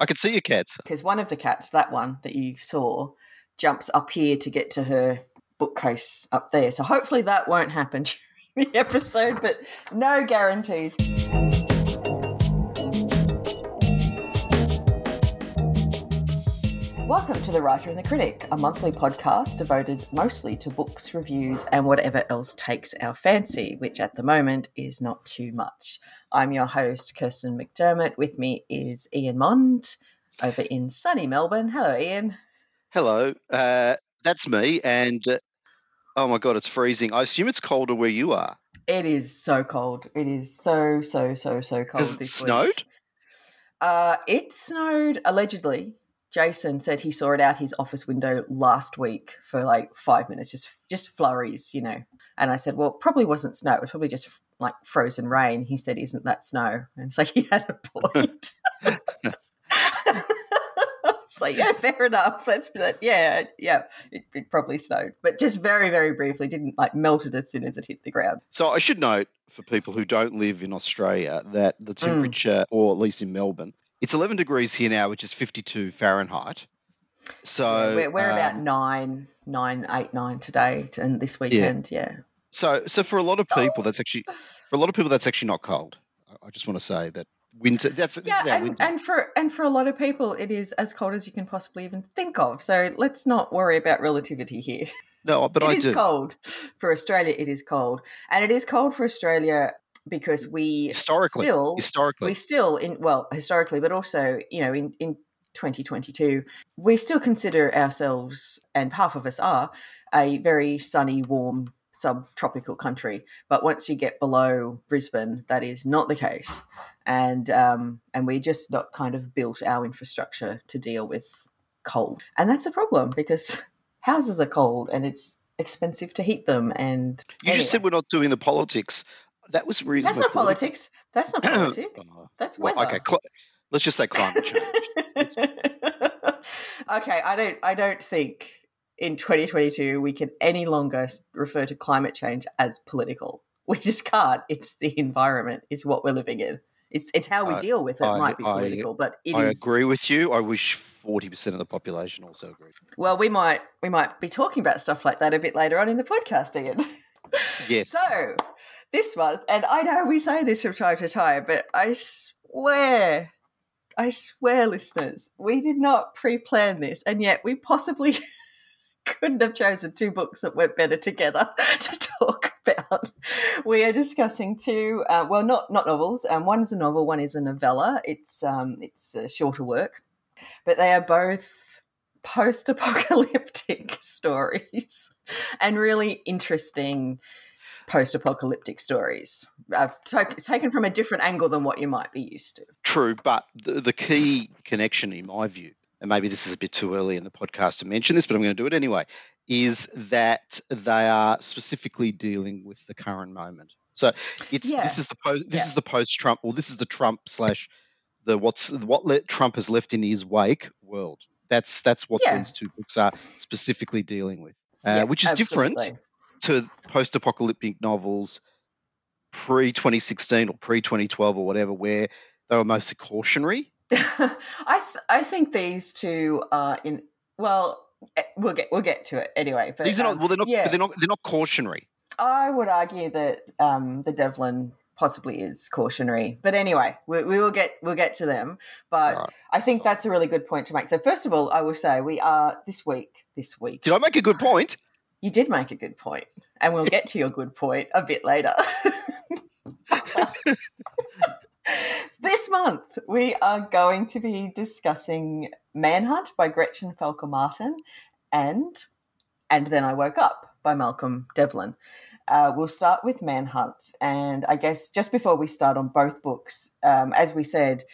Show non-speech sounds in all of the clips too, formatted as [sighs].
I could see your cats. Because one of the cats, that one that you saw, jumps up here to get to her bookcase up there. So hopefully that won't happen [laughs] during the episode, but no guarantees. Welcome to The Writer and the Critic, a monthly podcast devoted mostly to books, reviews, and whatever else takes our fancy, which at the moment is not too much. I'm your host, Kirstyn McDermott. With me is Ian Mond over in sunny Melbourne. Hello, Ian. Hello, uh, that's me. And uh, oh my God, it's freezing. I assume it's colder where you are. It is so cold. It is so, so, so, so cold. Has it snowed? Week. Uh, it snowed allegedly Jason said he saw it out his office window last week for like five minutes, just just flurries, you know. And I said, well, probably wasn't snow. It was probably just like frozen rain. He said, isn't that snow? And it's like [laughs] he had a point. [laughs] it's like, yeah, fair enough. Let's yeah, yeah, it, it, probably snowed, but just very, very briefly. Didn't like melt it as soon as it hit the ground. So I should note for people who don't live in Australia that the temperature, mm. or at least in Melbourne, it's 11 degrees here now, which is 52 Fahrenheit. So yeah, we're, we're um, about nine, nine, eight, nine today, and this weekend, yeah. yeah. So, so for a lot of people, that's actually for a lot of people that's actually not cold. I just want to say that winter. That's yeah, and, winter. and for and for a lot of people, it is as cold as you can possibly even think of. So let's not worry about relativity here. No, but it I is do. cold for Australia. It is cold, and it is cold for Australia because we historically still historically. we still in well historically but also you know in in 2022 we still consider ourselves and half of us are a very sunny warm subtropical country. But once you get below brisbane that is not the case. And um, and we just not kind of built our infrastructure to deal with cold. And that's a problem because [laughs] houses are cold and it's expensive to heat them and you anyway. just said we're not doing the politics that was reasonable. That's not politics. That's not [clears throat] politics. That's weather. Well, okay, cl- let's just say climate change. [laughs] okay, I don't. I don't think in 2022 we can any longer refer to climate change as political. We just can't. It's the environment. It's what we're living in. It's it's how we deal with it. I, might be political, I, but it I is... agree with you. I wish forty percent of the population also agreed. Well, we might we might be talking about stuff like that a bit later on in the podcast, Ian. Yes. [laughs] So this month, and I know we say this from time to time, but I swear, I swear, listeners, we did not pre plan this, and yet we possibly [laughs] couldn't have chosen two books that went better together [laughs] to talk about. We are discussing two, uh, well, not not novels. Um, one is a novel, one is a novella. It's um, it's a shorter work, but they are both post-apocalyptic [laughs] stories and really interesting post-apocalyptic stories uh, taken from a different angle than what you might be used to true but the, the, key connection in my view and maybe this is a bit too early in the podcast to mention this but i'm going to do it anyway is that they are specifically dealing with the current moment so it's yeah. this is the post this yeah. is the post trump or this is the trump slash the what's what let trump has left in his wake world that's that's what yeah. these two books are specifically dealing with uh, which is absolutely. different to post-apocalyptic novels pre 2016 or pre 2012 or whatever, where they were mostly cautionary. [laughs] I th- I think these two are in well, eh, we'll get we'll get to it anyway. But these are not well, they're not yeah. they're not they're not cautionary. I would argue that um, the Devlin possibly is cautionary, but anyway, we, we will get we'll get to them. But right. I think that's a really good point to make. So first of all, I will say we are this week. This week, did I make a good point? You did make a good point, and we'll get to your good point a bit later. [laughs] this month, we are going to be discussing Manhunt by Gretchen Felker Martin and And Then I Woke Up by Malcolm Devlin. Uh, we'll start with Manhunt. And I guess just before we start on both books, um, as we said,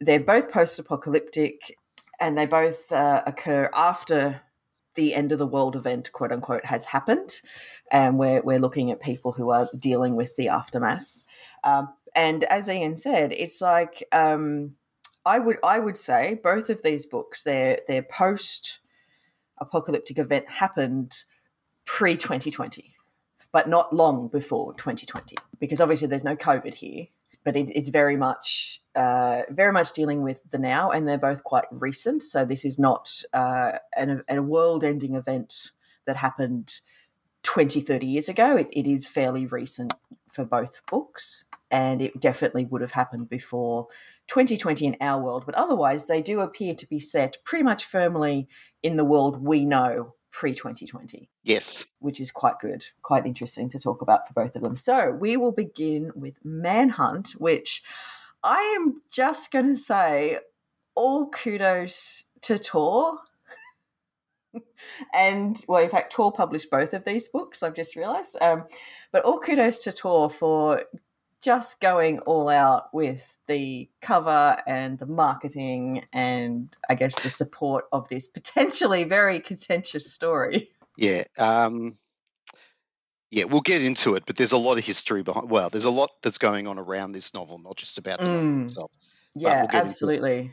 they're both post apocalyptic and they both uh, occur after the end of the world event, quote unquote, has happened, and we're we're looking at people who are dealing with the aftermath. Um, and as Ian said, it's like um, I would I would say both of these books, their their post apocalyptic event happened pre 2020, but not long before 2020, because obviously there's no COVID here but it, it's very much uh, very much dealing with the now, and they're both quite recent. So this is not uh, an, a world-ending event that happened 20, 30 years ago. It, it is fairly recent for both books, and it definitely would have happened before 2020 in our world. But otherwise, they do appear to be set pretty much firmly in the world we know pre 2020. Yes. Which is quite good, quite interesting to talk about for both of them. So we will begin with Manhunt, which I am just going to say all kudos to Tor. [laughs] and well, in fact, Tor published both of these books. I've just realised, um, but all kudos to Tor for just going all out with the cover and the marketing and I guess the support of this potentially very contentious story. Yeah. Um, yeah, we'll get into it, but there's a lot of history behind. Well, there's a lot that's going on around this novel, not just about the mm. novel itself. Yeah, we'll absolutely.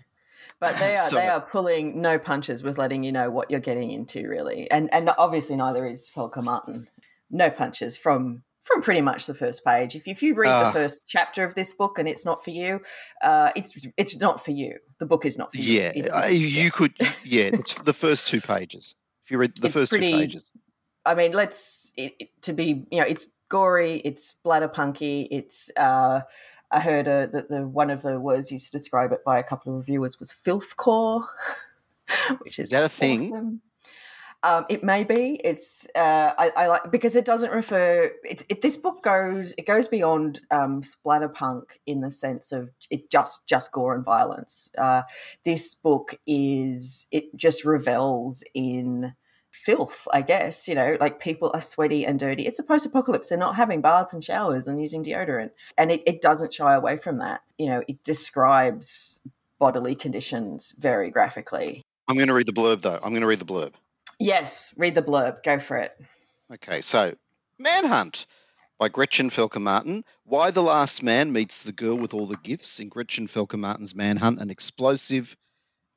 But they are [laughs] so, they are pulling no punches with letting you know what you're getting into, really, and and obviously neither is Felker Martin. No punches from from pretty much the first page. If, if you read uh, the ah. first chapter of this book and it's not for you, uh, it's it's not for you. The book is not for you. Yeah, uh, you could. Yeah, it's the first two pages. If you read the first pretty, two pages, I mean, let's it, it, to be. You know, it's gory. It's splatterpunky. It's. Uh, I heard uh, that the one of the words used to describe it by a couple of reviewers was filthcore, [laughs] which is, is that a thing? Um, it may be. It's uh, I, I, like because it doesn't refer. It, it, this book goes it goes beyond um, splatterpunk in the sense of it just just gore and violence. Uh, this book is it just revels in filth. I guess you know, like people are sweaty and dirty. It's a post-apocalypse. They're not having baths and showers and using deodorant, and it, it doesn't shy away from that. You know, it describes bodily conditions very graphically. I'm going to read the blurb though. I'm going to read the blurb. Yes, read the blurb. Go for it. Okay, so Manhunt by Gretchen Felker Martin. Y: the Last Man meets the girl with all the gifts in Gretchen Felker Martin's Manhunt, an explosive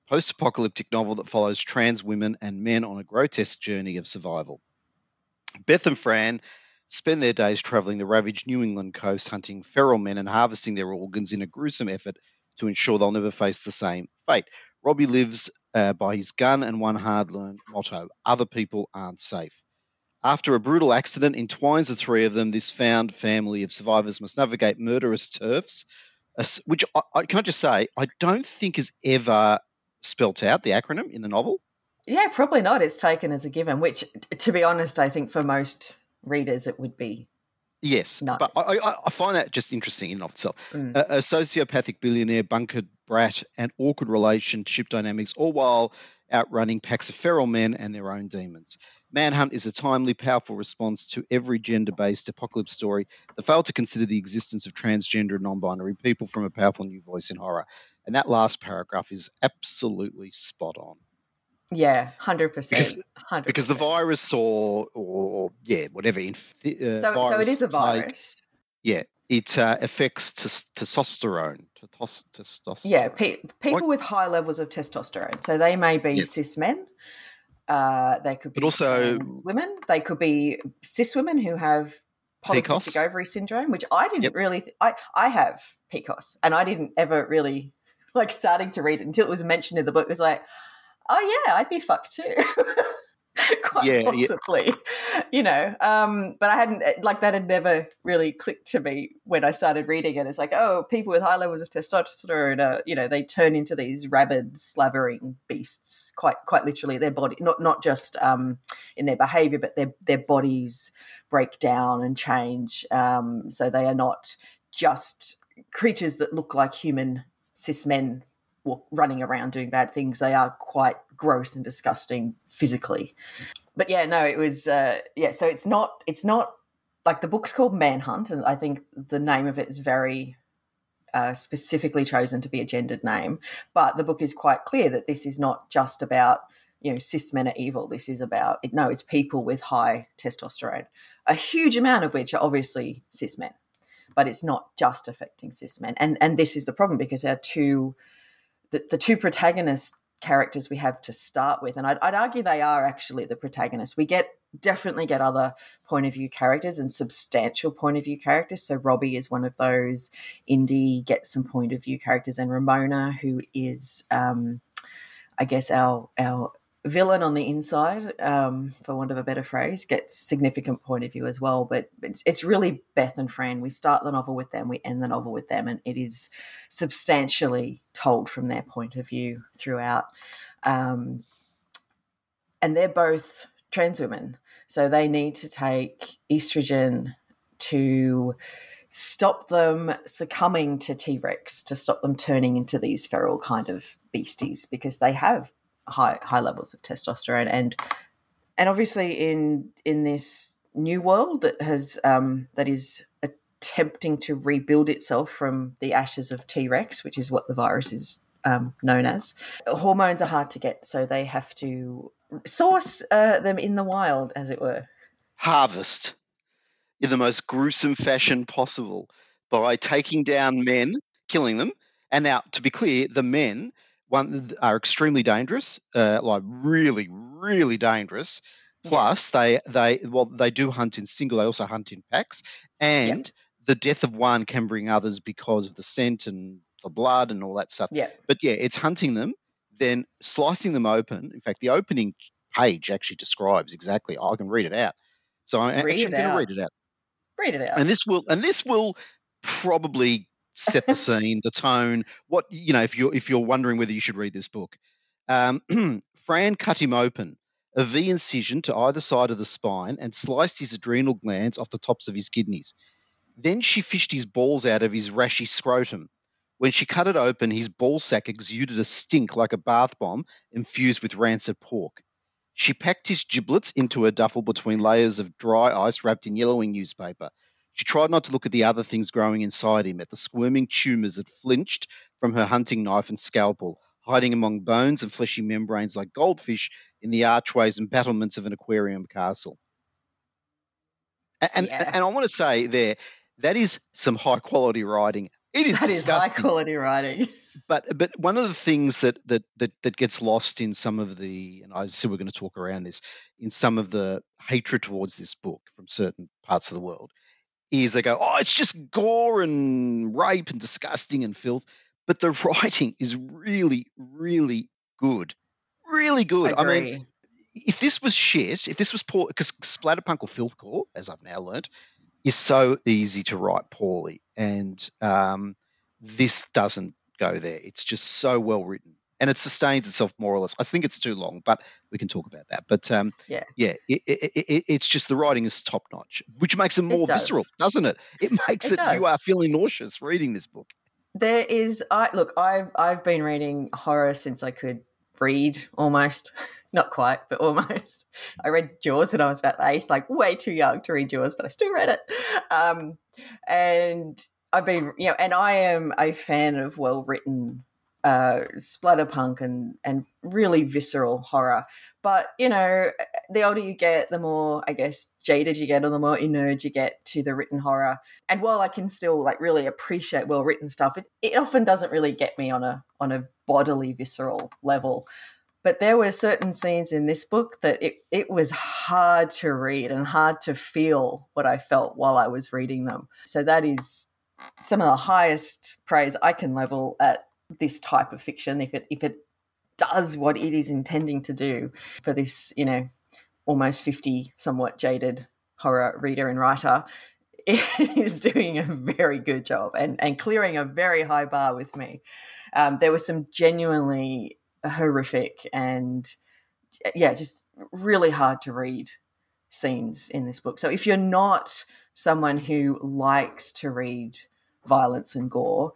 post apocalyptic novel that follows trans women and men on a grotesque journey of survival. Beth and Fran spend their days traveling the ravaged New England coast, hunting feral men and harvesting their organs in a gruesome effort to ensure they'll never face the same fate. Robbie lives uh, by his gun and one hard learned motto other people aren't safe. After a brutal accident entwines the three of them, this found family of survivors must navigate murderous TERFs, which I, I, can I just say, I don't think is ever spelt out the acronym in the novel. Yeah, probably not. It's taken as a given, which, to be honest, I think for most readers it would be Yes, no. but I, I, find that just interesting in and of itself. Mm. A, a, sociopathic billionaire, bunkered brat, and awkward relationship dynamics, all while outrunning packs of feral men and their own demons. Manhunt is a timely, powerful response to every gender based apocalypse story that failed to consider the existence of transgender and non binary people from a powerful new voice in horror. And that last paragraph is absolutely spot on. Yeah, hundred percent. Because the virus or or yeah, whatever. In, uh, so, so it is a virus. yeah, it uh, affects testosterone. testosterone. Yeah, pe- people what? with high levels of testosterone. So they may be yes. cis men. Uh, they could be but also women. They could be cis women who have polycystic PCOS. ovary syndrome, which I didn't yep. really. Th- I I have PCOS, and I didn't ever really [laughs] like starting to read it until it was mentioned in the book. It was like oh yeah, I'd be fucked too. [laughs] Quite yeah, possibly, yeah. you know. Um, but I hadn't eh, like that had never really clicked to me when I started reading it. It's like, oh, people with high levels of testosterone, you know, they turn into these rabid, slavering beasts. Quite, quite literally, their body not not just um, in their behavior, but their their bodies break down and change. Um, so they are not just creatures that look like human cis men running around doing bad things. They are quite gross and disgusting physically. But yeah, no, it was uh, yeah. So it's not it's not like the book's called Manhunt, and I think the name of it is very uh, specifically chosen to be a gendered name. But the book is quite clear that this is not just about you know cis men are evil. This is about no, it's people with high testosterone, a huge amount of which are obviously cis men. But it's not just affecting cis men, and and this is the problem because our two the, the two protagonist characters we have to start with, and I'd, I'd argue they are actually the protagonists. We get definitely get other point of view characters and substantial point of view characters. So Robbie is one of those. Indy gets some point of view characters, and Ramona, who is, um, I guess, our our villain on the inside, um, for want of a better phrase, gets significant point of view as well. But it's, it's really Beth and Fran. We start the novel with them, we end the novel with them, and it is substantially told from their point of view throughout. Um, and they're both trans women, so they need to take estrogen to stop them succumbing to T Rex, to stop them turning into these feral kind of beasties, because they have high high levels of testosterone and and obviously in in this new world that has um, that is attempting to rebuild itself from the ashes of T Rex, which is what the virus is um, known as. Hormones are hard to get, so they have to source uh, them in the wild, as it were. Harvest in the most gruesome fashion possible by taking down men, killing them. And now, to be clear, the men one are extremely dangerous, uh, like really, really dangerous. Plus, they they well they do hunt in single. They also hunt in packs, and yep. the death of one can bring others because of the scent and the blood and all that stuff. Yeah. But yeah, it's hunting them, then slicing them open. In fact, the opening page actually describes exactly. I can read it out. So I'm read actually going to read it out. Read it out. And this will and this will probably set the [laughs] scene, the tone. What you know, if you're if you're wondering whether you should read this book, um, [clears throat] Fran cut him open, a V incision to either side of the spine, and sliced his adrenal glands off the tops of his kidneys. Then she fished his balls out of his rashy scrotum. When she cut it open, his ball sack exuded a stink like a bath bomb infused with rancid pork. She packed his giblets into a duffel between layers of dry ice wrapped in yellowing newspaper. She tried not to look at the other things growing inside him, at the squirming tumours that flinched from her hunting knife and scalpel, hiding among bones and fleshy membranes like goldfish in the archways and battlements of an aquarium castle. And, yeah. and, I want to say there, that is some high quality writing. It is. Is high quality writing. [laughs] But but one of the things that, that that that gets lost in some of the and I said we're going to talk around this in some of the hatred towards this book from certain parts of the world is they go, oh, it's just gore and rape and disgusting and filth. But the [laughs] writing is really, really good. Really good. I, I mean, if this was shit, if this was poor, because splatterpunk or filthcore, as I've now learned, is so easy to write poorly, and um, this doesn't go there. It's just so well written and it sustains itself more or less. I think it's too long, but we can talk about that. But um, yeah, yeah, it, it, it, it's just the writing is top notch, which makes it more does. visceral, doesn't it? It [laughs] makes it, you are feeling nauseous reading this book. There is, I look, I've I've been reading horror since I could read almost. [laughs] Not quite, but almost. I read Jaws when I was about eight, like way too young to read Jaws, but I still read it. Um, and I've been, you know, and I am a fan of well written uh, splatterpunk and and really visceral horror. But you know, the older you get, the more I guess jaded you get, or the more inured you get to the written horror. And while I can still like really appreciate well written stuff, it, it often doesn't really get me on a on a bodily visceral level. But there were certain scenes in this book that it, it was hard to read and hard to feel what I felt while I was reading them. So that is some of the highest praise I can level at this type of fiction if it if it does what it is intending to do for this you know almost 50 somewhat jaded horror reader and writer [laughs] it is doing a very good job and, and clearing a very high bar with me. Um, there were some genuinely horrific and, yeah, just really hard to read scenes in this book. So if you're not someone who likes to read violence and gore,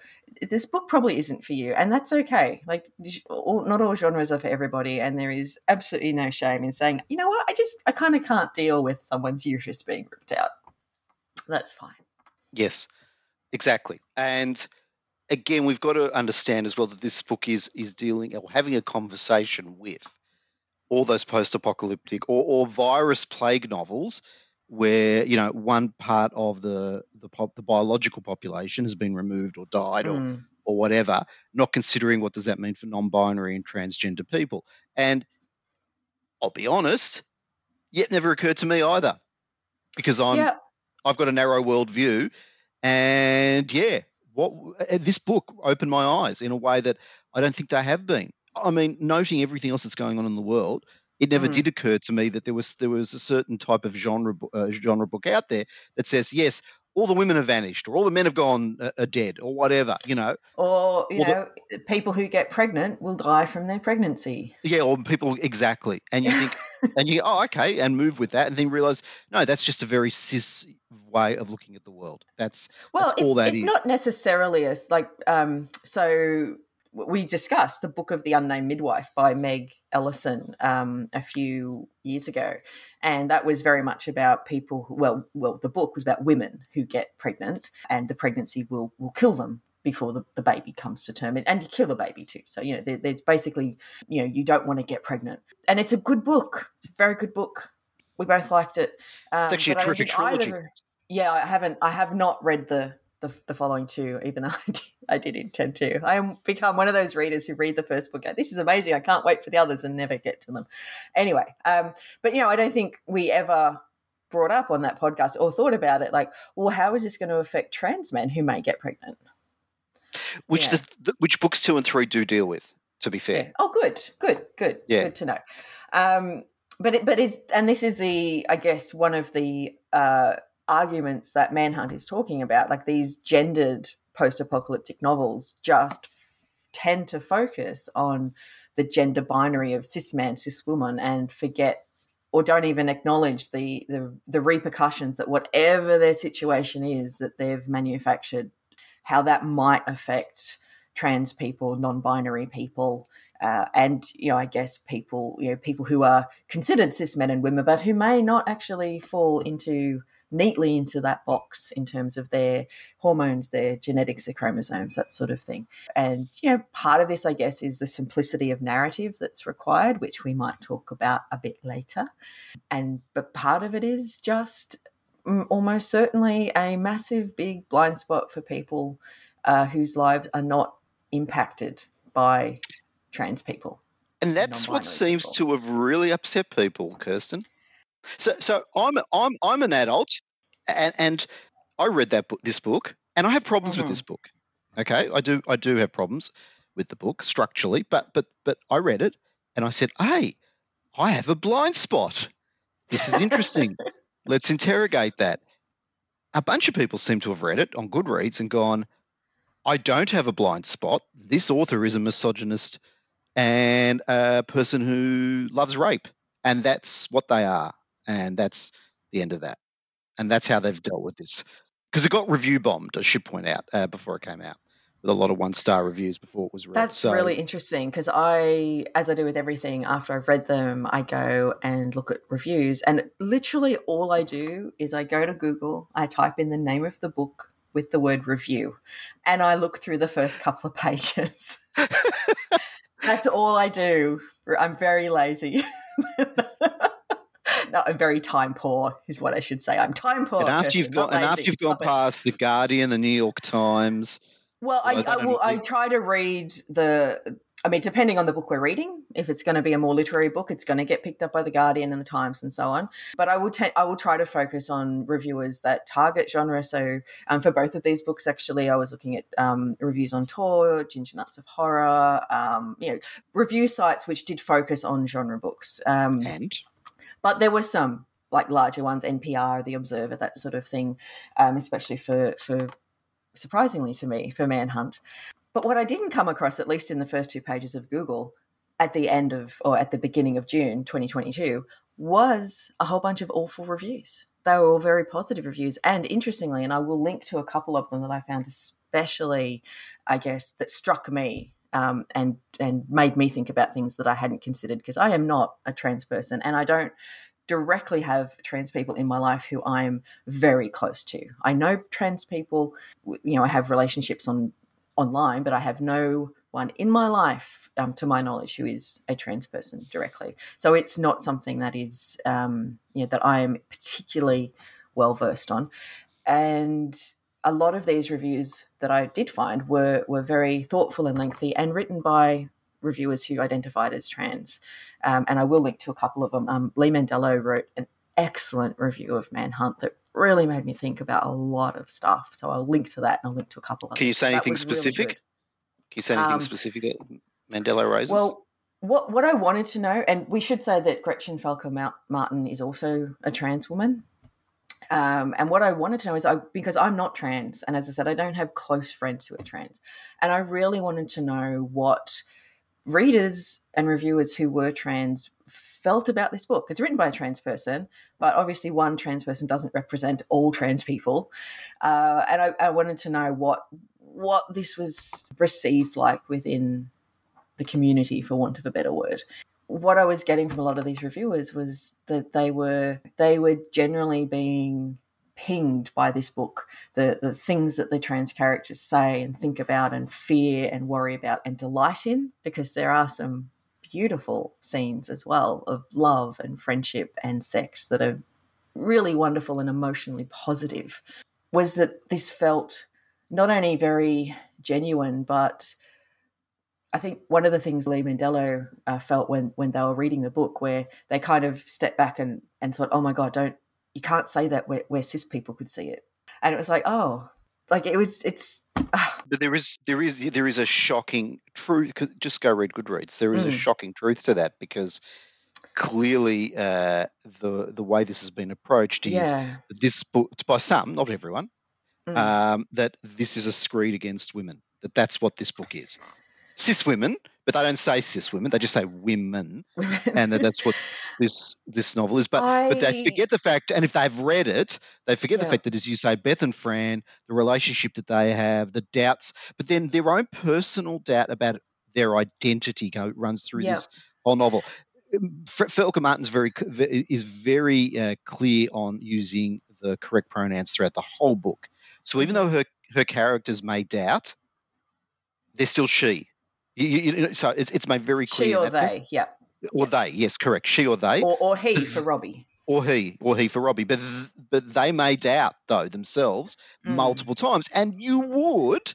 this book probably isn't for you, and that's okay. Like, not all genres are for everybody, and there is absolutely no shame in saying, you know what, I just, I kind of can't deal with someone's uterus being ripped out. That's fine. Yes, exactly. And again, we've got to understand as well that this book is is dealing or having a conversation with all those post-apocalyptic or, or virus plague novels where you know one part of the the, pop, the biological population has been removed or died mm. or or whatever, not considering what does that mean for non-binary and transgender people. And I'll be honest, yet never occurred to me either, because I'm yeah. I've got a narrow world view, and yeah, what uh, this book opened my eyes in a way that I don't think they have been. I mean, noting everything else that's going on in the world, it never Mhm. did occur to me that there was there was a certain type of genre uh, genre book out there that says yes, all the women have vanished, or all the men have gone uh, are dead, or whatever. You know, Or, you Well, know, people who get pregnant will die from their pregnancy. yeah, or people exactly, and you think, [laughs] and you oh okay, and move with that, and then realize no, that's just a very cis way of looking at the world. That's Well, That's all it's, that it's is. not necessarily a like um so we discussed the book of the unnamed midwife by Meg Elison um, a few years ago. And that was very much about people who, well well the book was about women who get pregnant and the pregnancy will will kill them before the, the baby comes to term. And you kill the baby too. So you know there, there's basically you know you don't want to get pregnant. And it's a good book. It's a very good book. We both liked it. Um, it's actually a but I don't terrific think either trilogy. yeah, I haven't. I have not read the the, the following two, even though [laughs] I did, I did intend to. I am become one of those readers who read the first book. This is amazing. I can't wait for the others and never get to them. Anyway, um, but you know, I don't think we ever brought up on that podcast or thought about it. Like, well, how is this going to affect trans men who may get pregnant? which yeah. the, the which books two and three do deal with. To be fair, Yeah. Oh, good, good, good, Yeah. good to know. Um, but it, but it's and this is the I guess one of the uh, arguments that Manhunt is talking about. Like these gendered post-apocalyptic novels just tend to focus on the gender binary of cis man, cis woman, and forget or don't even acknowledge the, the the repercussions that whatever their situation is that they've manufactured, how that might affect trans people, non-binary people, uh, and you know, I guess people, you know, people who are considered cis men and women, but who may not actually fall into neatly into that box in terms of their hormones, their genetics, their chromosomes, that sort of thing. And you know, part of this, I guess, is the simplicity of narrative that's required, which we might talk about a bit later. And but part of it is just mm, almost certainly a massive, big blind spot for people uh, whose lives are not impacted by trans people. and that's what seems people. to have really upset people, Kirstyn. So, so I'm I'm I'm an adult, and and I read that book, this book, and I have problems Mhm. with this book. Okay, I do I do have problems with the book structurally, but but but I read it, and I said, hey, I have a blind spot. This is interesting. [laughs] Let's interrogate that. A bunch of people seem to have read it on Goodreads and gone, I don't have a blind spot. This author is a misogynist and a person who loves rape. And that's what they are. And that's the end of that. And that's how they've dealt with this. Because it got review bombed, I should point out, uh, before it came out, with a lot of one star reviews before it was read. That's so, really interesting because I, as I do with everything, after I've read them, I go and look at reviews. And literally all I do is I go to Google, I type in the name of the book with the word review, and I look through the first couple of [laughs] pages. [laughs] That's all I do. I'm very lazy. [laughs] I'm very time poor, is what I should say. I'm time poor. and after you've gone, and after you've gone past the Guardian, the New York Times, Well, I, I will. I try to read the. I mean, depending on the book we're reading, if it's going to be a more literary book, it's going to get picked up by the Guardian and the Times and so on. But I will. ta- I will try to focus on reviewers that target genre. So, um, for both of these books, actually, I was looking at um, reviews on Tor, Ginger Nuts of Horror, um, you know, review sites which did focus on genre books. Um, and but there were some like larger ones, NPR, The Observer, that sort of thing, um, especially for for surprisingly to me for Manhunt. But what I didn't come across, at least in the first two pages of Google, at the end of or at the beginning of June 2022, was a whole bunch of awful reviews. They were all very positive reviews, and interestingly, and I will link to a couple of them that I found especially, I guess, that struck me um, and and made me think about things that I hadn't considered because I am not a trans person and I don't directly have trans people in my life who I'm very close to. I know trans people, you know, I have relationships on online, but I have no one in my life, um, to my knowledge, who is a trans person directly. So it's not something that is, um, you know, that I am particularly well versed on. And a lot of these reviews that I did find were were very thoughtful and lengthy and written by reviewers who identified as trans, um, and I will link to a couple of them. Um, Lee Mandelo wrote an excellent review of Manhunt that really made me think about a lot of stuff. So I'll link to that and I'll link to a couple of Can you say anything specific? Really Can you say anything um, specific that Mandelo raises? Well, what what I wanted to know, and we should say that Gretchen Felker Martin is also a trans woman. Um, and what I wanted to know is, I, because I'm not trans, and as I said, I don't have close friends who are trans, and I really wanted to know what readers and reviewers who were trans felt about this book. It's written by a trans person, but obviously one trans person doesn't represent all trans people. Uh, and I, I wanted to know what what this was received like within the community, for want of a better word. What I was getting from a lot of these reviewers was that they were they were generally being pinged by this book, the the things that the trans characters say and think about and fear and worry about and delight in, because there are some beautiful scenes as well of love and friendship and sex that are really wonderful and emotionally positive was that this felt not only very genuine but I think one of the things Lee Mandelo uh, felt when when they were reading the book, where they kind of stepped back and, and thought, "Oh my God, don't you can't say that where, where cis people could see it," and it was like, "Oh, like it was it's but there is there is there is a shocking truth. Just go read Goodreads. There is mm. a shocking truth to that because clearly uh, the the way this has been approached is yeah. this book by some, not everyone, mm. um, that this is a screed against women. That that's what this book is cis women, but they don't say cis women; they just say women, [laughs] and that that's what this this novel is. But I... but they forget the fact, and if they've read it, they forget yeah. the fact that, as you say, Beth and Fran, the relationship that they have, the doubts, but then their own personal doubt about their identity go runs through yeah. this whole novel. Felker Martin's very is very uh, clear on using the correct pronouns throughout the whole book. So even mm-hmm. though her her characters may doubt, they're still she. You, you know, so it's, it's made very clear. She or they, sense. yeah. Or they, yes, correct. She or they. Or, or he for Robbie. or he, or he for Robbie. But but they may doubt though themselves mm. multiple times, and you would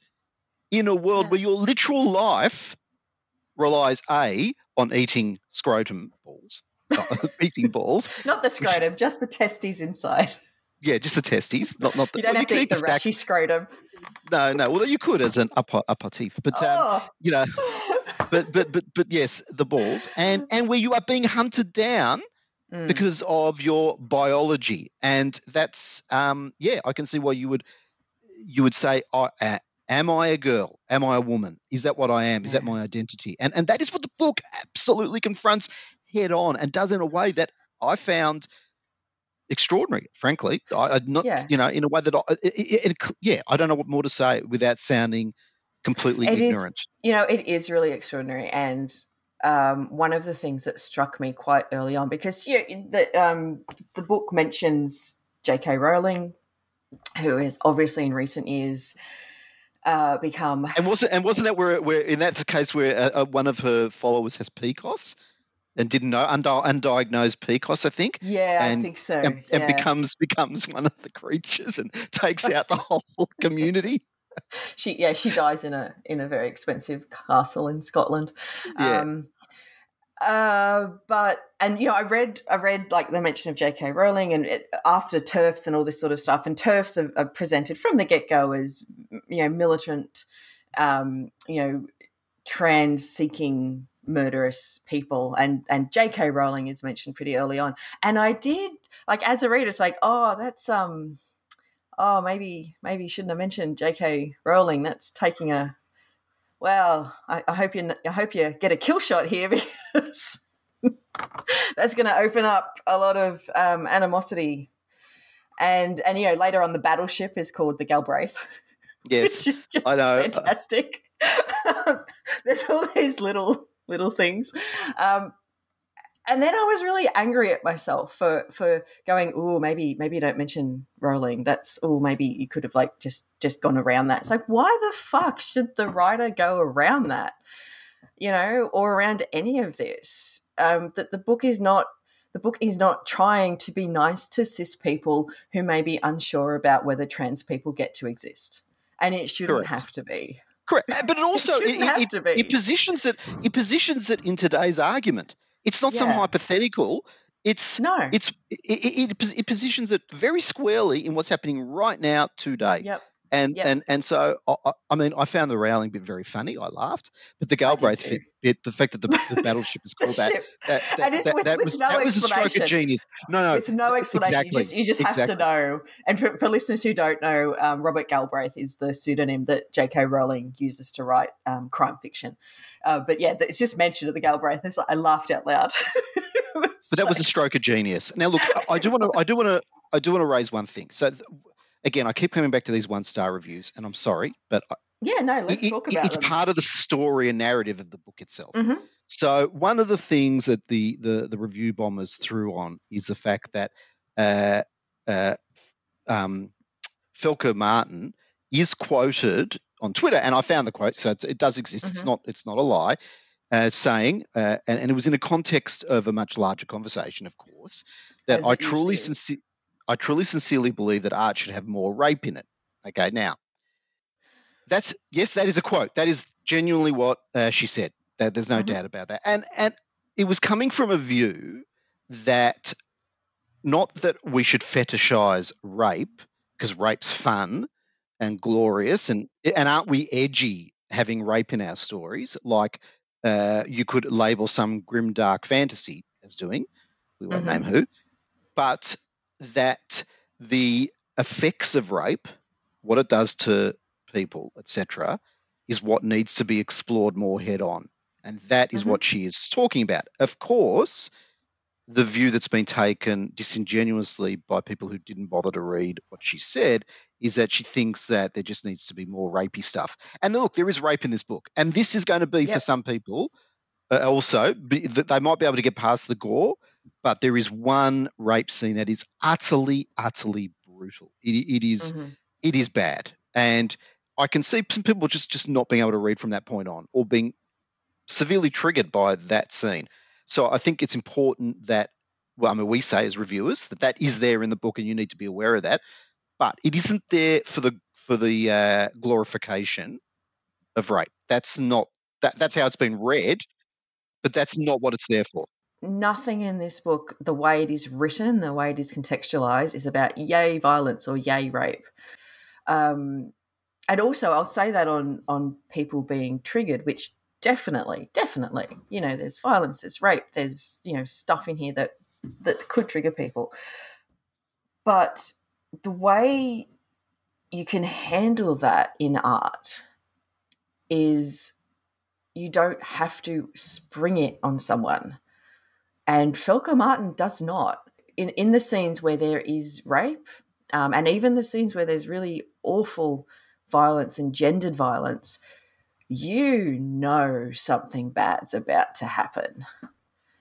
in a world yeah. where your literal life relies a on eating scrotum balls, [laughs] [laughs] eating balls, not the scrotum, just the testes inside. Yeah, just the testes, not not the. You don't well, have you to eat the rashy scrotum. No, no. Well, you could as an upper aperitif, but um, oh. you know, [laughs] but but but but yes, the balls and and where you are being hunted down mm. because of your biology, and that's um yeah, I can see why you would you would say, oh, uh, am I a girl? Am I a woman? Is that what I am? Is that my identity? And and that is what the book absolutely confronts head on and does in a way that I found extraordinary, frankly. I, I not, yeah. you know, in a way that I, it, it, yeah, I don't know what more to say without sounding completely it ignorant. Is, you know, it is really extraordinary, and um, one of the things that struck me quite early on because yeah, the um, the book mentions J.K. Rowling, who has obviously in recent years. Uh, become and wasn't and wasn't that where where in that case where uh, uh, one of her followers has PCOS? And didn't know undiagnosed PCOS, I think. Yeah, and, I think so. And, yeah. and, becomes becomes one of the creatures and [laughs] takes out the whole [laughs] community. She yeah, she dies in a in a very expensive castle in Scotland. Yeah. Um, uh, but and you know, I read I read like the mention of J.K. Rowling and it, after TERFs and all this sort of stuff, and TERFs are, are presented from the get go as you know militant, um, you know, trans seeking murderous people and and jk rowling is mentioned pretty early on. And i did like as a reader it's like oh that's um oh maybe maybe shouldn't have mentioned jk rowling. That's taking a well i, I hope you i hope you get a kill shot here [laughs] because that's going to open up a lot of um, animosity. And and you know later on the battleship is called the galbraith [laughs] yes which is just I know. fantastic. [laughs] There's all these little little things. Um, and then I was really angry at myself for for going, oh, maybe maybe you don't mention Rowling. That's oh, maybe you could have like just just gone around that. It's like, why the fuck should the writer go around that? You know, or around any of this? Um, that the book is not the book is not trying to be nice to cis people who may be unsure about whether trans people get to exist, and it shouldn't Correct. have to be. Correct, [laughs] but it also it, it, it, it, positions it it positions it in today's argument. It's not yeah. some hypothetical. It's no. It's it, it, it positions it very squarely in what's happening right now today. Yep. And yep. and and so I, I, mean I found the Rowling bit very funny. I laughed, but the Galbraith bit, the fact that the, the battleship is [laughs] called that, that, that, that, with, that with was no that was a stroke of genius. No, no, with no explanation. Exactly, you just, you just have exactly. to know. And for, for, listeners who don't know, um, Robert Galbraith is the pseudonym that J.K. Rowling uses to write um, crime fiction. Uh, but yeah, it's just mentioned at the Galbraith. It's like, I laughed out loud. [laughs] but that was a stroke of genius. Now, look, I do want to, I do want to, I do want to raise one thing. So again, I keep coming back to these one star reviews, and I'm sorry, but yeah, no, let's it, talk about it's them. part of the story and narrative of the book itself. Mm-hmm. So one of the things that the the, the review bombers threw on is the fact that uh, uh, um, Felker Martin is quoted on Twitter, and I found the quote, so it does exist. Mm-hmm. It's not it's not a lie. Uh, saying, uh, and, and, it was in a context of a much larger conversation, of course, that As I truly sincere. I truly sincerely believe that art should have more rape in it. Okay, now that's yes, that is a quote. That is genuinely what uh, she said. That, there's no mm-hmm. doubt about that. And and it was coming from a view that not that we should fetishize rape because rape's fun and glorious and and aren't we edgy having rape in our stories like uh, you could label some grim dark fantasy as doing we won't mm-hmm. name who but that the effects of rape, what it does to people, etc., is what needs to be explored more head on. And that is mm-hmm. what she is talking about. Of course, the view that's been taken disingenuously by people who didn't bother to read what she said is that she thinks that there just needs to be more rapey stuff. And look, there is rape in this book. And this is going to be yep. for some people also, that they might be able to get past the gore, but there is one rape scene that is utterly, utterly brutal. it, it is, mm-hmm. it is bad, and I can see some people just just not being able to read from that point on, or being severely triggered by that scene. So I think it's important that, well, I mean, we say as reviewers that that is there in the book, and you need to be aware of that. But it isn't there for the for the uh, glorification of rape. That's not that. That's how it's been read but that's not what it's there for. Nothing in this book, the way it is written, the way it is contextualized, is about yay violence or yay rape. Um, and also, I'll say that on on people being triggered, which definitely, definitely, you know, there's violence, there's rape, there's you know stuff in here that that could trigger people. But the way you can handle that in art is you don't have to spring it on someone. And Felker Martin does not. In, in the scenes where there is rape, um, and even the scenes where there's really awful violence and gendered violence, you know something bad's about to happen.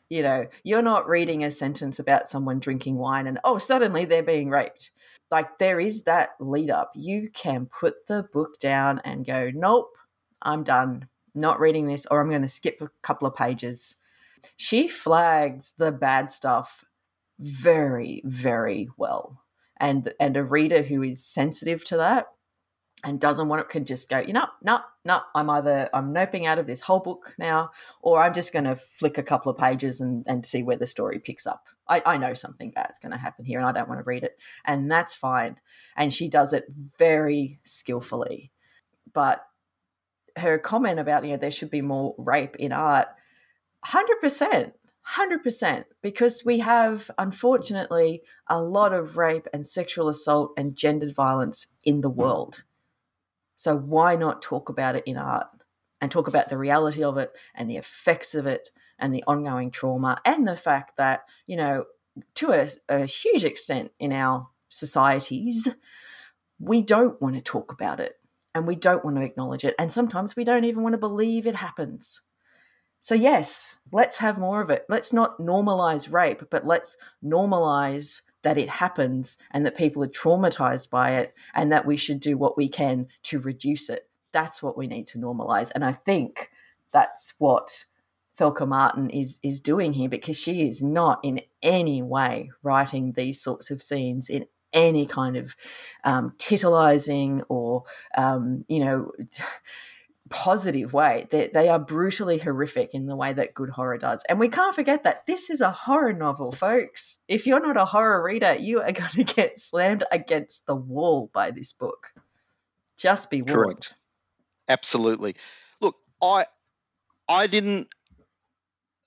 You know, you're not reading a sentence about someone drinking wine and, oh, suddenly they're being raped. Like, there is that lead up. You can put the book down and go, nope, I'm done not reading this, or I'm going to skip a couple of pages. She flags the bad stuff very, very well. And and a reader who is sensitive to that and doesn't want it can just go, you know, no, no, I'm either I'm noping out of this whole book now, or I'm just going to flick a couple of pages and, and see where the story picks up. I, I know something bad's going to happen here and I don't want to read it. And that's fine. And she does it very skillfully. But her comment about you know there should be more rape in art 100% 100% because we have unfortunately a lot of rape and sexual assault and gendered violence in the world. So why not talk about it in art and talk about the reality of it and the effects of it and the ongoing trauma and the fact that you know to a, a huge extent in our societies we don't want to talk about it and we don't want to acknowledge it. And sometimes we don't even want to believe it happens. So, yes, let's have more of it. Let's not normalize rape, but let's normalize that it happens and that people are traumatized by it and that we should do what we can to reduce it. That's what we need to normalize. And I think that's what Felker Martin is is doing here because she is not in any way writing these sorts of scenes in any kind of um, titillizing or um, you know [laughs] positive way. They, they are brutally horrific in the way that good horror does. And we can't forget that this is a horror novel, folks. If you're not a horror reader, you are [laughs] going to get slammed against the wall by this book. Just be warned. Correct. Absolutely. Look, I I didn't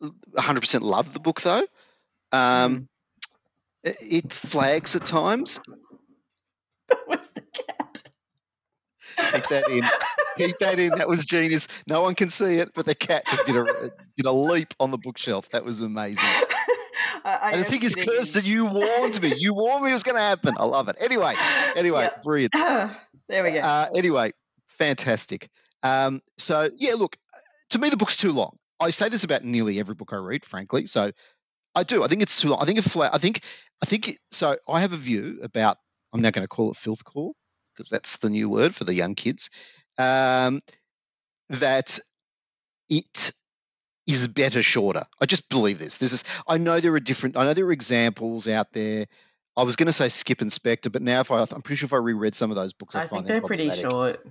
100% love the book though. Um, mm. It, flags at times. [laughs] That was the cat. Keep that in. Keep that in. That was genius. No one can see it, but the cat just did a did a leap on the bookshelf. That was amazing. [laughs] I, and the thing is, Kirstyn, you warned me. You warned me it was going to happen. I love it. Anyway, anyway, yep. brilliant. [sighs] there we go. Uh, anyway, fantastic. Um, so yeah, look, to me the book's too long. I say this about nearly every book I read, frankly. So I do. I think it's too long. I think it I think. I think. So I have a view about. I'm now going to call it filth core because that's the new word for the young kids. Um, that it is better shorter. I just believe this. This is. I know there are different. I know there are examples out there. I was going to say Skipp and Spector, but now if I, I'm pretty sure if I reread some of those books, I, I think they're pretty short.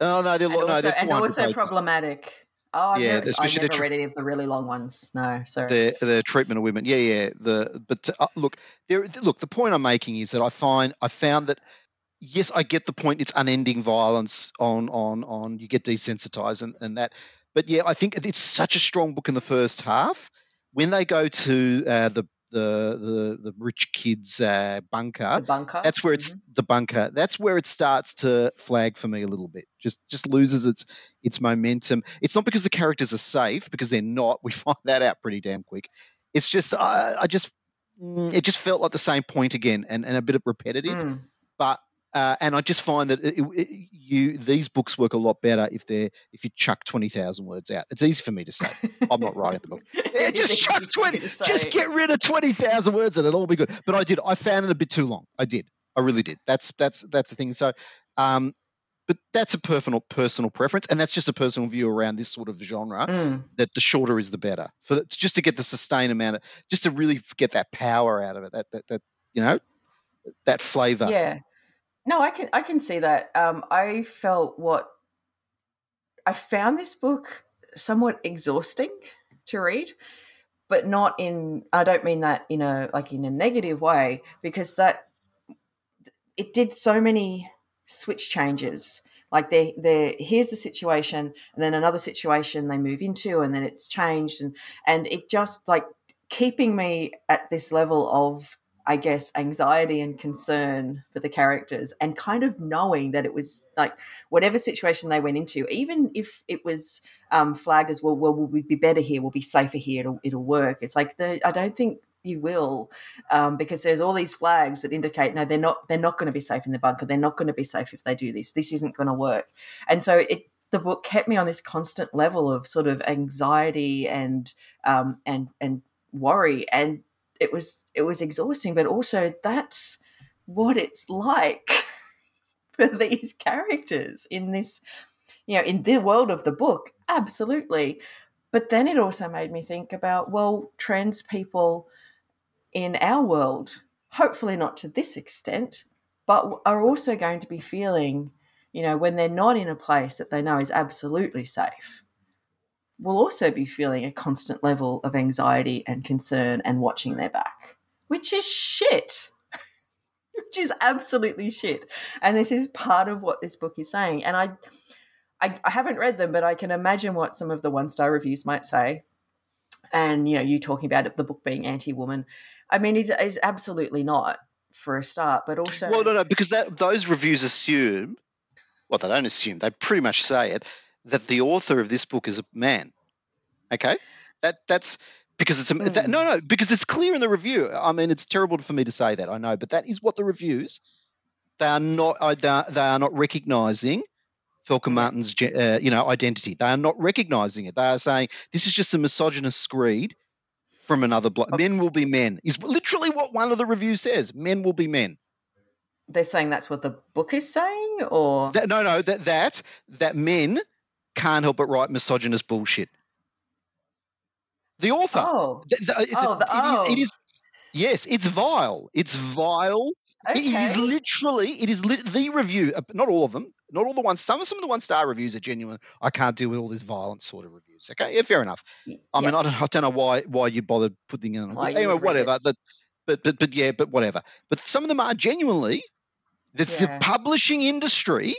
Oh no, they're and no, also, they're and also problematic. Oh, I've yeah, never, especially I never read any of the really long ones. No, sorry. The the treatment of women. Yeah, yeah. The but uh, look, there. Look, the point I'm making is that I find I found that yes, I get the point. It's unending violence on on on. You get desensitized and, and that. But yeah, I think it's such a strong book in the first half. When they go to uh, the the the the rich kids uh, bunker. The bunker. That's where it's mm-hmm. the bunker. That's where it starts to flag for me a little bit. Just just loses its its momentum. It's not because the characters are safe because they're not. [laughs] We find that out pretty damn quick. It's just I, I just mm, it just felt like the same point again and, and a bit of repetitive. Mm. But uh, and I just find that it, it, you these books work a lot better if they're if you chuck twenty thousand words out. It's easy for me to say. I'm not writing the book. [laughs] Yeah, just chuck twenty. Just get rid of twenty thousand words and it'll all be good. But I did. I found it a bit too long. I did. I really did. That's that's that's the thing. So, um, but that's a personal personal preference, and that's just a personal view around this sort of genre. Mm. That the shorter is the better for just to get the sustained amount of just to really get that power out of it. That that, that you know that flavor. Yeah. No, I can I can see that. Um, I felt what I found this book somewhat exhausting to read, but not in. I don't mean that in a like in a negative way because that it did so many switch changes. Like they they here's the situation, and then another situation they move into, and then it's changed, and and it just like keeping me at this level of I guess, anxiety and concern for the characters, and kind of knowing that it was like whatever situation they went into, even if it was um, flagged as well, well, we'll be better here, we'll be safer here, it'll, it'll work. It's like the, I don't think you will, um, because there's all these flags that indicate no, they're not, they're not going to be safe in the bunker. They're not going to be safe if they do this. This isn't going to work, and so it the book kept me on this constant level of sort of anxiety and um, and and worry and it was it was exhausting, but also that's what it's like [laughs] for these characters in this you know in the world of the book absolutely. But then it also made me think about well trans people in our world hopefully not to this extent but are also going to be feeling you know when they're not in a place that they know is absolutely safe will also be feeling a constant level of anxiety and concern and watching their back, which is shit. [laughs] which is absolutely shit. And this is part of what this book is saying. And I, I, I haven't read them, but I can imagine what some of the one star reviews might say. And you know, you talking about the book being anti-woman. I mean, it's, it's absolutely not for a start, but also well, no, no, because that those reviews assume, well, they don't assume, they pretty much say it that the author of this book is a man. Okay, that that's because it's a mm. that, no no because it's clear in the review. I mean, it's terrible for me to say that I know, but that is what the reviews. They are not uh, they are, they are not recognizing Felker Martin's uh, you know identity. They are not recognizing it. They are saying this is just a misogynist screed from another bloke. Okay. Men will be men is literally what one of the reviews says. Men will be men. They're saying that's what the book is saying, or that, no, no, that that that men can't help but write misogynist bullshit. The author. Oh, the, the, it's oh, a, the, oh. It, is, it is. Yes, it's vile. It's vile. Okay. It is literally. It is li- the review. Uh, not all of them. Not all the ones. Some of some of the one star reviews are genuine. I can't deal with all this violent sort of reviews. Okay, yeah, fair enough. I mean, I don't, I don't know why why you bothered putting in. Why anyway, whatever. But, but but but yeah, but whatever. But some of them are genuinely. The, the publishing industry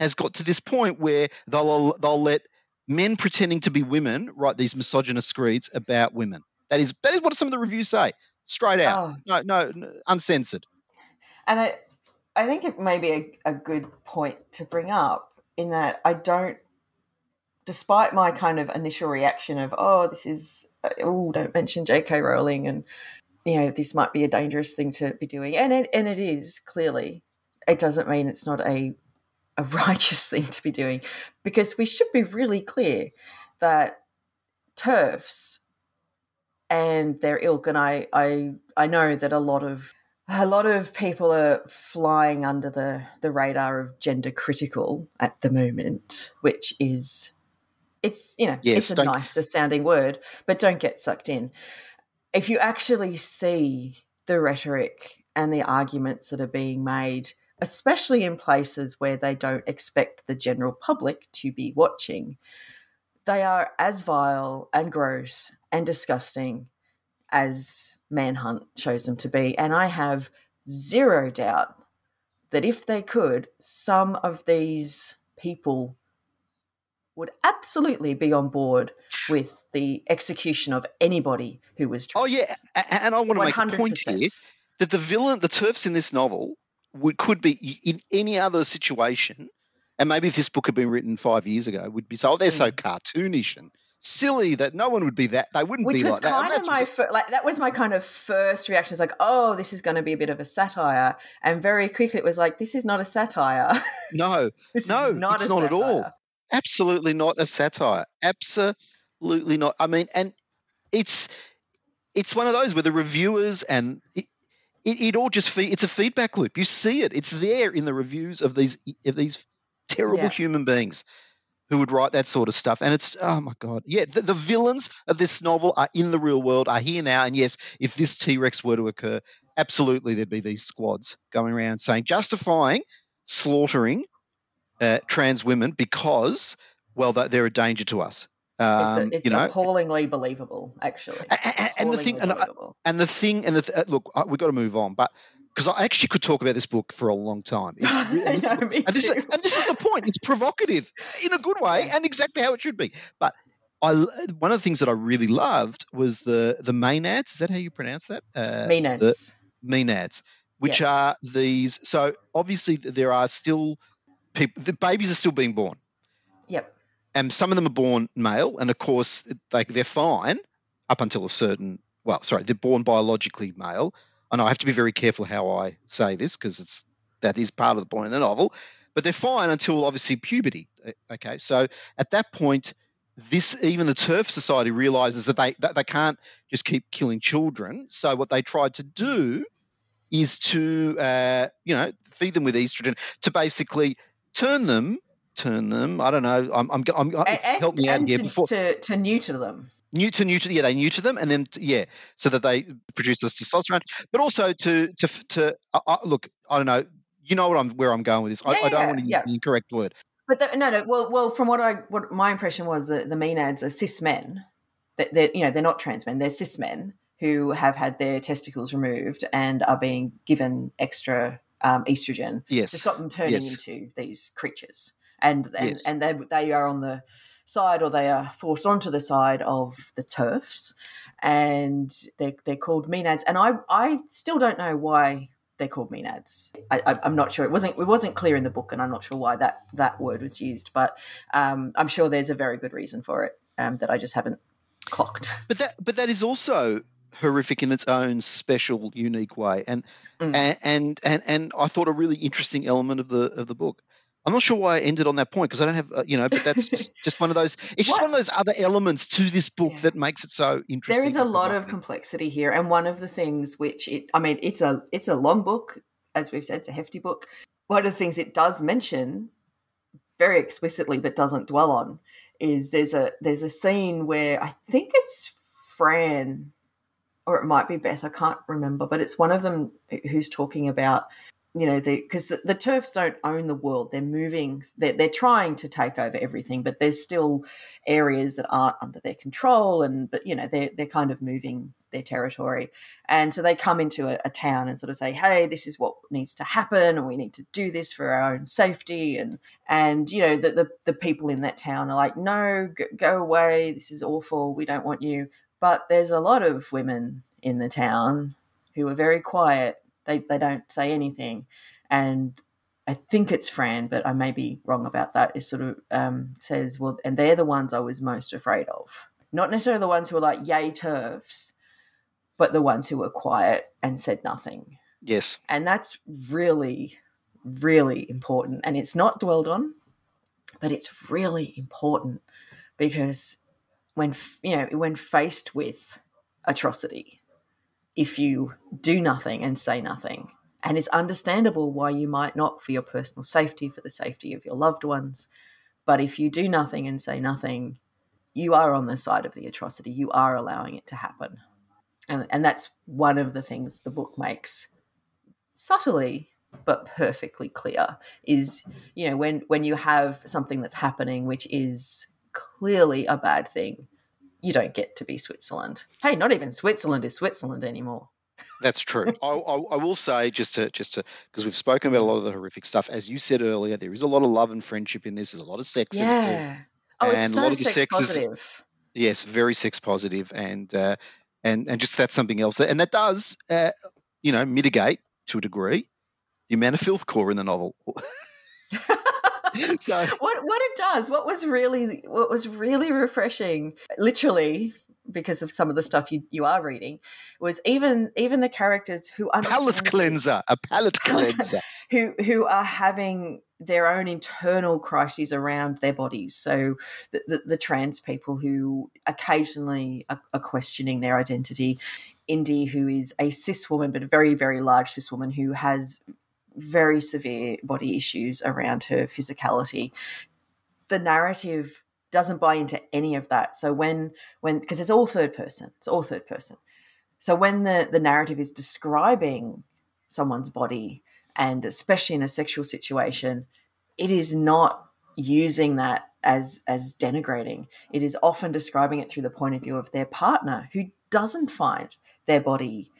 has got to this point where they'll they'll let men pretending to be women write these misogynist screeds about women. That is that is what some of the reviews say. Straight out. Oh, No, no, uncensored. And I, I think it may be a, a good point to bring up in that I don't, despite my kind of initial reaction of, oh, this is, oh, don't mention J.K. Rowling and, you know, this might be a dangerous thing to be doing. And it, and it is, clearly. It doesn't mean it's not a, a righteous thing to be doing because we should be really clear that TERFs and their ilk and I, I I know that a lot of a lot of people are flying under the, the radar of gender critical at the moment, which is it's you know Yes, it's a nicer sounding word, but don't get sucked in. If you actually see the rhetoric and the arguments that are being made, especially in places where they don't expect the general public to be watching, they are as vile and gross and disgusting as Manhunt shows them to be. And I have zero doubt that if they could, some of these people would absolutely be on board with the execution of anybody who was Oh yeah, trans. a- a- and I want to make a point 100%. here that the villain, the TERFs in this novel, would could be in any other situation, and maybe if this book had been written five years ago, would be so. Oh, they're so hmm. cartoonish and silly that no one would be that. They wouldn't Which be was like that. Kind of my fir- like that was my kind of first reaction. It's like, oh, this is going to be a bit of a satire, and very quickly it was like, this is not a satire. [laughs] no, No, not it's not at all. absolutely not a satire. Absolutely not. I mean, and it's it's one of those where the reviewers and it, it, all just fe- it's a feedback loop. You see it. It's there in the reviews of these of these terrible Yeah. human beings who would write that sort of stuff. And it's oh my god, yeah. The, the villains of this novel are in the real world, are here now. And yes, if this T Rex were to occur, absolutely there'd be these squads going around saying justifying slaughtering uh, trans women because well they- they're a danger to us. It's, Um, a, it's you know, appallingly believable, actually. a- a- a- and the thing, and, I- and the thing, and the th- uh, look, I- we've got to move on, but because I actually could talk about this book for a long time. [laughs] It- and, this, know, and this is- and this is the point. It's provocative in a good way, and exactly how it should be. But I, one of the things that I really loved was the the Maenads. Is that how you pronounce that? Uh, Maenads. Maenads, which are these. So obviously there are still people. The babies are still being born Yep. And some of them are born male, and of course they they're fine up until a certain. Well, sorry, they're born biologically male, and I have to be very careful how I say this because it's that is part of the point in the novel. But they're fine until obviously puberty. Uh, Okay, so at that point, this even the TERF society realizes that they that they can't just keep killing children. So what they tried to do is to uh, you know feed them with estrogen to basically turn them turn them. I don't know. I'm, I'm, I'm A- and, help me out here to, before to, to neuter them. neuter neuter yeah they neuter them and then yeah so that they produce this testosterone but also to to to uh, look I don't know you know what I'm where I'm going with this I, Yeah, I don't yeah, want to use yeah. the incorrect word But the, no, no. Well, well, from what I what my impression was, that the Maenads are cis men. That they're you know they're not trans men. They're cis men who have had their testicles removed and are being given extra um, estrogen yes to stop them turning Yes. into these creatures. And and, Yes. and they they are on the side or they are forced onto the side of the TERFs, and they're, they're called Maenads. And I I still don't know why they're called Maenads. I, I, I'm not sure. It wasn't it wasn't clear in the book, and I'm not sure why that that word was used. But um, I'm sure there's a very good reason for it um, that I just haven't clocked. but that but that is also horrific in its own special unique way and Mm. and, and and and I thought a really interesting element of the of the book I'm not sure why I ended on that point because I don't have uh, you know but that's just, [laughs] just one of those it's just What? one of those other elements to this book Yeah. that makes it so interesting There is a lot of complexity here, and one of the things which it, I mean, it's a it's a long book, as we've said, it's a hefty book. One of the things it does mention very explicitly, but doesn't dwell on, is there's a there's a scene where I think it's Fran, or it might be Beth, I can't remember, but it's one of them who's talking about you know, because the, the, TERFs don't own the world. They're moving, they're, they're trying to take over everything, but there's still areas that aren't under their control. And, but, you know, they're, they're kind of moving their territory. And so they come into a, a town and sort of say, hey, this is what needs to happen, and we need to do this for our own safety. And, and you know, the, the, the people in that town are like, no, go away. This is awful. We don't want you. But there's a lot of women in the town who are very quiet they they don't say anything, and I think it's Fran, but I may be wrong about that. Is sort of um, says well, and they're the ones I was most afraid of. Not necessarily the ones who were like yay TERFs, but the ones who were quiet and said nothing. Yes, and that's really really important, and it's not dwelled on, but it's really important because when you know when faced with atrocity if you do nothing and say nothing. And it's understandable why you might not for your personal safety, for the safety of your loved ones. But if you do nothing and say nothing, you are on the side of the atrocity. You are allowing it to happen. And, and that's one of the things the book makes subtly but perfectly clear is you know when when you have something that's happening which is clearly a bad thing you don't get to be Switzerland. Hey, not even Switzerland is Switzerland anymore. That's true. [laughs] I, I, I, will say just to just to because we've spoken about a lot of the horrific stuff. As you said earlier, there is a lot of love and friendship in this. There's a lot of sex yeah. in it too. Oh, and it's so a lot of the sex, positive. Is, yes, very sex positive, and uh, and and just that's something else, and that does uh, you know mitigate to a degree the amount of filth core in the novel. [laughs] [laughs] [laughs] so what what it does, what was really what was really refreshing, literally because of some of the stuff you, you are reading, was even even the characters who are palate cleanser, a palate [laughs] cleanser, who who are having their own internal crises around their bodies. So the, the, the trans people who occasionally are, are, questioning their identity. Indy, who is a cis woman, but a very, very large cis woman who has very severe body issues around her physicality. The narrative doesn't buy into any of that. So when when because it's all third person, it's all third person. So when the the narrative is describing someone's body and especially in a sexual situation, it is not using that as as denigrating. It is often describing it through the point of view of their partner who doesn't find their body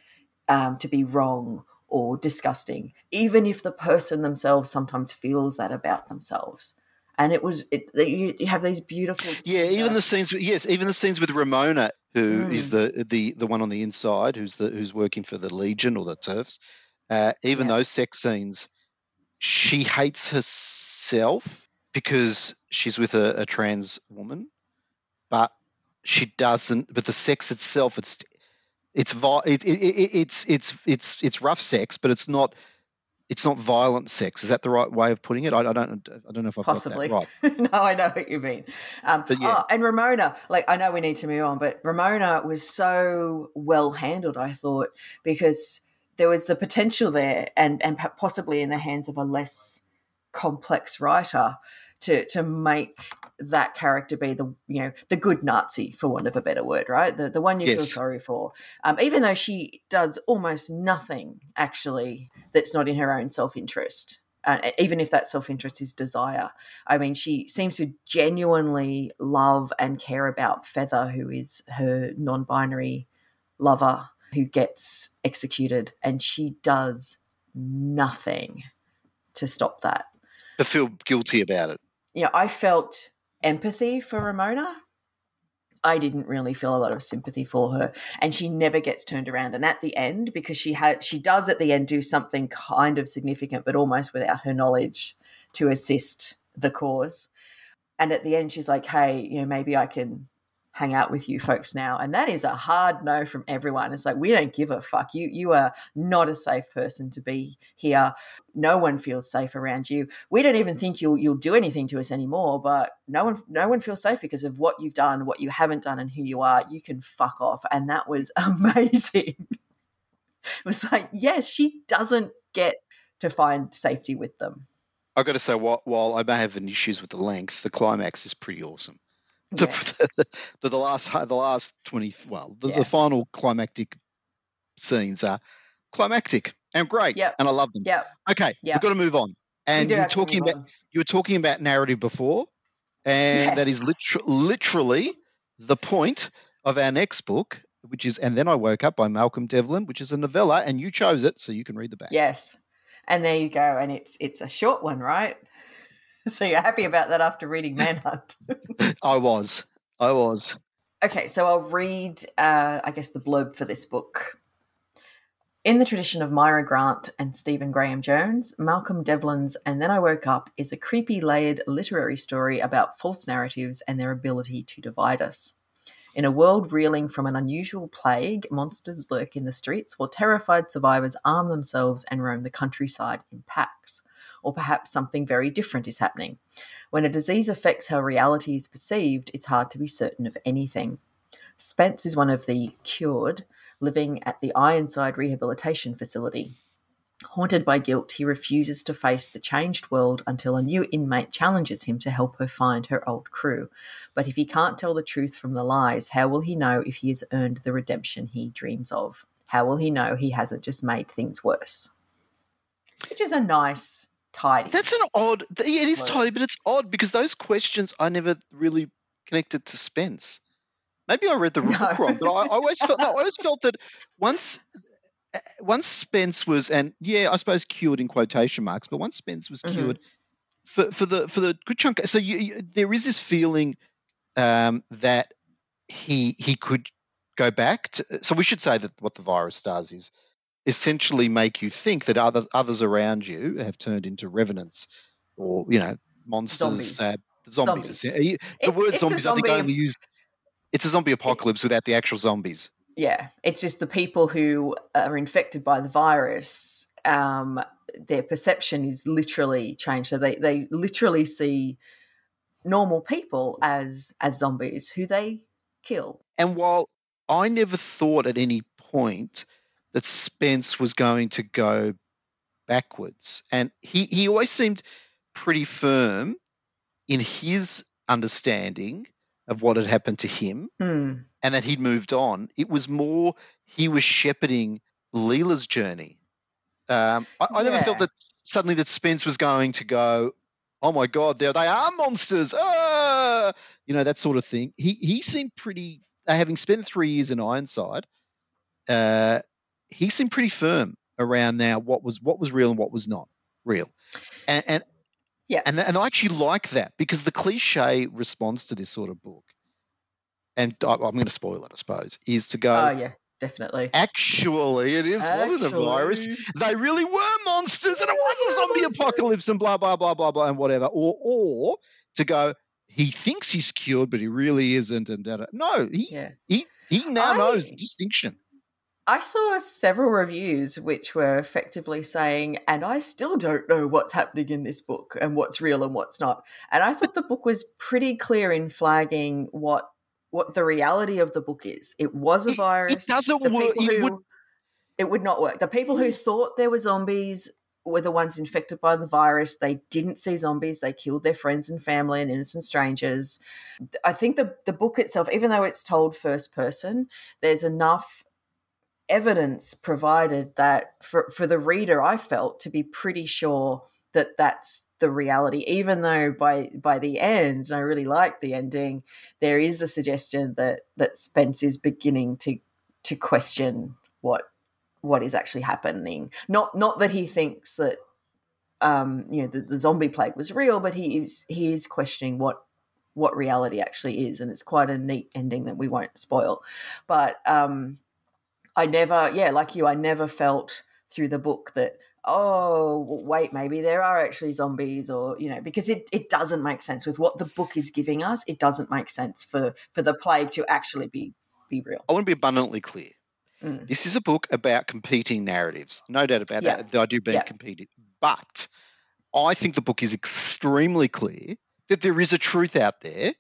um, to be wrong or disgusting, even if the person themselves sometimes feels that about themselves. And it was it, you, you have these beautiful. Yeah, even the scenes. Yes, even the scenes with Ramona, who mm. is the the the one on the inside, who's the who's working for the Legion or the TERFs Uh, even yeah. those sex scenes, she hates herself because she's with a, a trans woman, but she doesn't. But the sex itself, it's it's it, it, it's it's it's it's rough sex, but it's not it's not violent sex. Is that the right way of putting it? I, I don't I don't know if I've possibly got that right. [laughs] no, I know what you mean. Um, but yeah. Oh, and Ramona, like I know we need to move on, but Ramona was so well handled. I thought because there was the potential there, and and possibly in the hands of a less complex writer to to make that character be the you know the good Nazi for want of a better word, right? The the one you yes. feel sorry for, um, even though she does almost nothing actually that's not in her own self interest. Uh, even if that self interest is desire, I mean, she seems to genuinely love and care about Feather, who is her non binary lover who gets executed, and she does nothing to stop that. I feel guilty about it you know, I felt empathy for Ramona. I didn't really feel a lot of sympathy for her, and she never gets turned around. And at the end, because she had, she does at the end do something kind of significant, but almost without her knowledge to assist the cause. And at the end, she's like, "Hey, you know, maybe I can hang out with you folks now. And that is a hard no from everyone. It's like we don't give a fuck. You you are not a safe person to be here. No one feels safe around you. We don't even think you'll you'll do anything to us anymore but no one no one feels safe because of what you've done what you haven't done and who you are. You can fuck off. And that was [laughs] amazing. It was like yes she doesn't get to find safety with them. I've got to say, while, while I may have issues with the length, the climax is pretty awesome. The, yeah. [laughs] the, the, the, last the last twenty well the, yeah. the final climactic scenes are climactic. and great, Yep. and I love them. Yep. Okay, Yep. we've got to move on. And you're talking about on. you were talking about narrative before, and that Yes. is liter- literally the point of our next book, which is "And Then I Woke Up" by Malcolm Devlin, which is a novella, and you chose it, so you can read the back. Yes. And there you go. And it's it's a short one, right? [laughs] So you're happy about that after reading Manhunt. [laughs] I was, I was. okay, so I'll read, uh, I guess, the blurb for this book. In the tradition of Mira Grant and Stephen Graham Jones, Malcolm Devlin's And Then I Woke Up is a creepy, layered literary story about false narratives and their ability to divide us. In a world reeling from an unusual plague, monsters lurk in the streets while terrified survivors arm themselves and roam the countryside in packs. Or perhaps something very different is happening. When a disease affects how reality is perceived, it's hard to be certain of anything. Spence is one of the cured living at the Ironside Rehabilitation Facility. Haunted by guilt, he refuses to face the changed world until a new inmate challenges him to help her find her old crew. But if he can't tell the truth from the lies, how will he know if he has earned the redemption he dreams of? How will he know he hasn't just made things worse? Which is a nice, tidy. That's an odd. It is tidy, but it's odd because those questions I never really connected to Spence. Maybe I read the [laughs] No. book wrong, but I, I always felt. No, I always felt that once, uh, once Spence was, and yeah, I suppose cured in quotation marks, but once Spence was Mhm. cured for for the for the good chunk. So you, you, there is this feeling um, that he he could go back to. So we should say that what the virus does is essentially make you think that other others around you have turned into revenants or you know monsters. Zombies. Uh, zombies. Zombies. The It- word zombies, I think, zombie- only used. It's a zombie apocalypse without the actual zombies. Yeah, it's just the people who are infected by the virus. Um, their perception is literally changed. So they they literally see normal people as as zombies who they kill. And while I never thought at any point that Spence was going to go backwards, and he, he always seemed pretty firm in his understanding of what had happened to him Hmm. and that he'd moved on. It was more he was shepherding Leela's journey. Um, I, I never felt that suddenly that Spence was going to go, oh my god, there they are monsters, ah! you know that sort of thing. He he seemed pretty, having spent three years in Ironside, uh, he seemed pretty firm around now what was what was real and what was not real, and and Yeah. and and I actually like that because the cliche response to this sort of book, and I, I'm going to spoil it, I suppose, is to go. Oh yeah, definitely. Actually, it is wasn't a virus. They really were monsters, and it was a zombie apocalypse, and blah blah blah blah blah, and whatever. Or or to go, he thinks he's cured, but he really isn't, and da, da. no, he Yeah. he he now I- knows the distinction. I saw several reviews which were effectively saying, and I still don't know what's happening in this book and what's real and what's not. And I thought the book was pretty clear in flagging what what the reality of the book is. It was a It- it virus. doesn't work- it who- would- It would not work. The people who mm. thought there were zombies were the ones infected by the virus. They didn't see zombies. They killed their friends and family and innocent strangers. I think the the book itself, even though it's told first person, there's enough evidence provided that for, for the reader i felt to be pretty sure that that's the reality even though by by the end and i really like the ending there is a suggestion that that spence is beginning to to question what what is actually happening. Not not that he thinks that um you know the, the zombie plague was real but he is he is questioning what what reality actually is and it's quite a neat ending that we won't spoil. But um I never, yeah, like you, I never felt through the book that, oh, wait, maybe there are actually zombies or, you know, because it, it doesn't make sense with what the book is giving us. It doesn't make sense for, for the plague to actually be, be real. I want to be abundantly clear. Mm. This is a book about competing narratives. No doubt about Yeah. that. The idea being Yeah. competing. But I think the book is extremely clear that there is a truth out there.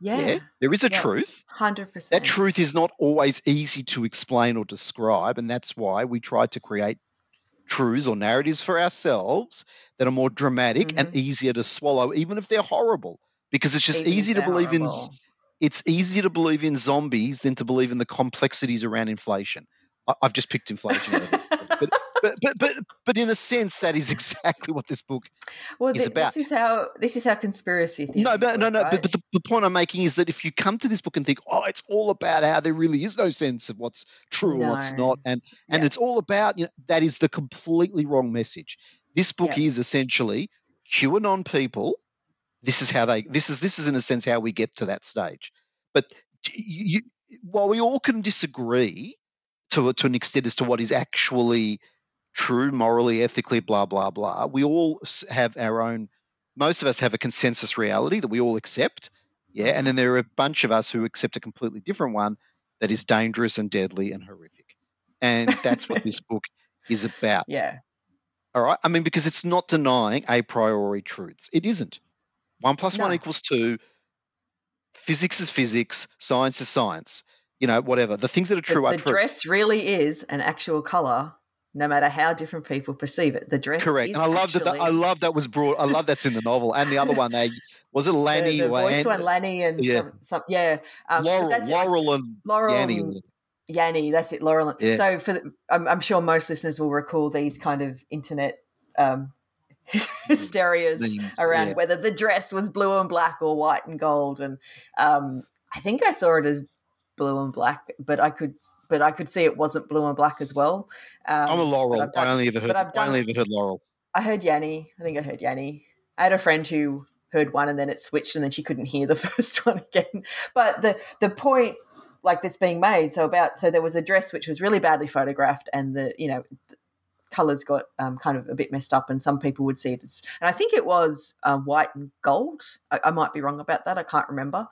Yeah, there is a Yeah. truth. 100%. That truth is not always easy to explain or describe, and that's why we try to create truths or narratives for ourselves that are more dramatic and Mhm. easier to swallow, even if they're horrible. Because it's just Even easy to believe in. It's easier to believe in zombies than to believe in the complexities around inflation. I, I've just picked inflation, out of it, but but but but but in a sense, that is [laughs] exactly what this book well, is th- about. this is how this is how conspiracy. No, but no, work, no. right? But, but the, the point I'm making is that if you come to this book and think, oh, it's all about how there really is no sense of what's true and what's not, and and Yeah. it's all about you know, that is the completely wrong message. This book Yeah. is essentially QAnon people. This is how they. This is this is in a sense how we get to that stage. But you, you, while we all can disagree to to an extent as to what is actually true, morally, ethically, blah blah blah, we all have our own. Most of us have a consensus reality that we all accept, yeah, and then there are a bunch of us who accept a completely different one that is dangerous and deadly and horrific, and that's what this [laughs] book is about. yeah, All right. I mean, because it's not denying a priori truths. It isn't. One plus one No. equals two. Physics is physics. Science is science. You know, whatever. The things that are the, true are true. the true. dress really is an actual color, no matter how different people perceive it. The dress, Correct. And I love that. I love that was brought. I love that's in the novel. And the other one, they was it [laughs] Lanny the, the voice one, Lanny, and Yeah. some, some, yeah, um, Laurel, it. Laurel and Laurel, Yanny. and Yanny, that's it, Laurel. and- Yeah. So for the, I'm, I'm sure most listeners will recall these kind of internet um, [laughs] hysterias Things, around yeah. whether the dress was blue and black or white and gold, and um, I think I saw it as blue and black, but I could, but I could see it wasn't blue and black as well. Um, I'm a Laurel. Done- I only ever heard. I've I done- only ever heard Laurel. I heard Yanny. I think I heard Yanny. I had a friend who heard one and then it switched and then she couldn't hear the [laughs] first one again. But the the point like that's being made so about so there was a dress which was really badly photographed and the you know colors got um, kind of a bit messed up and some people would see it as and I think it was uh, white and gold. I, I might be wrong about that. I can't remember.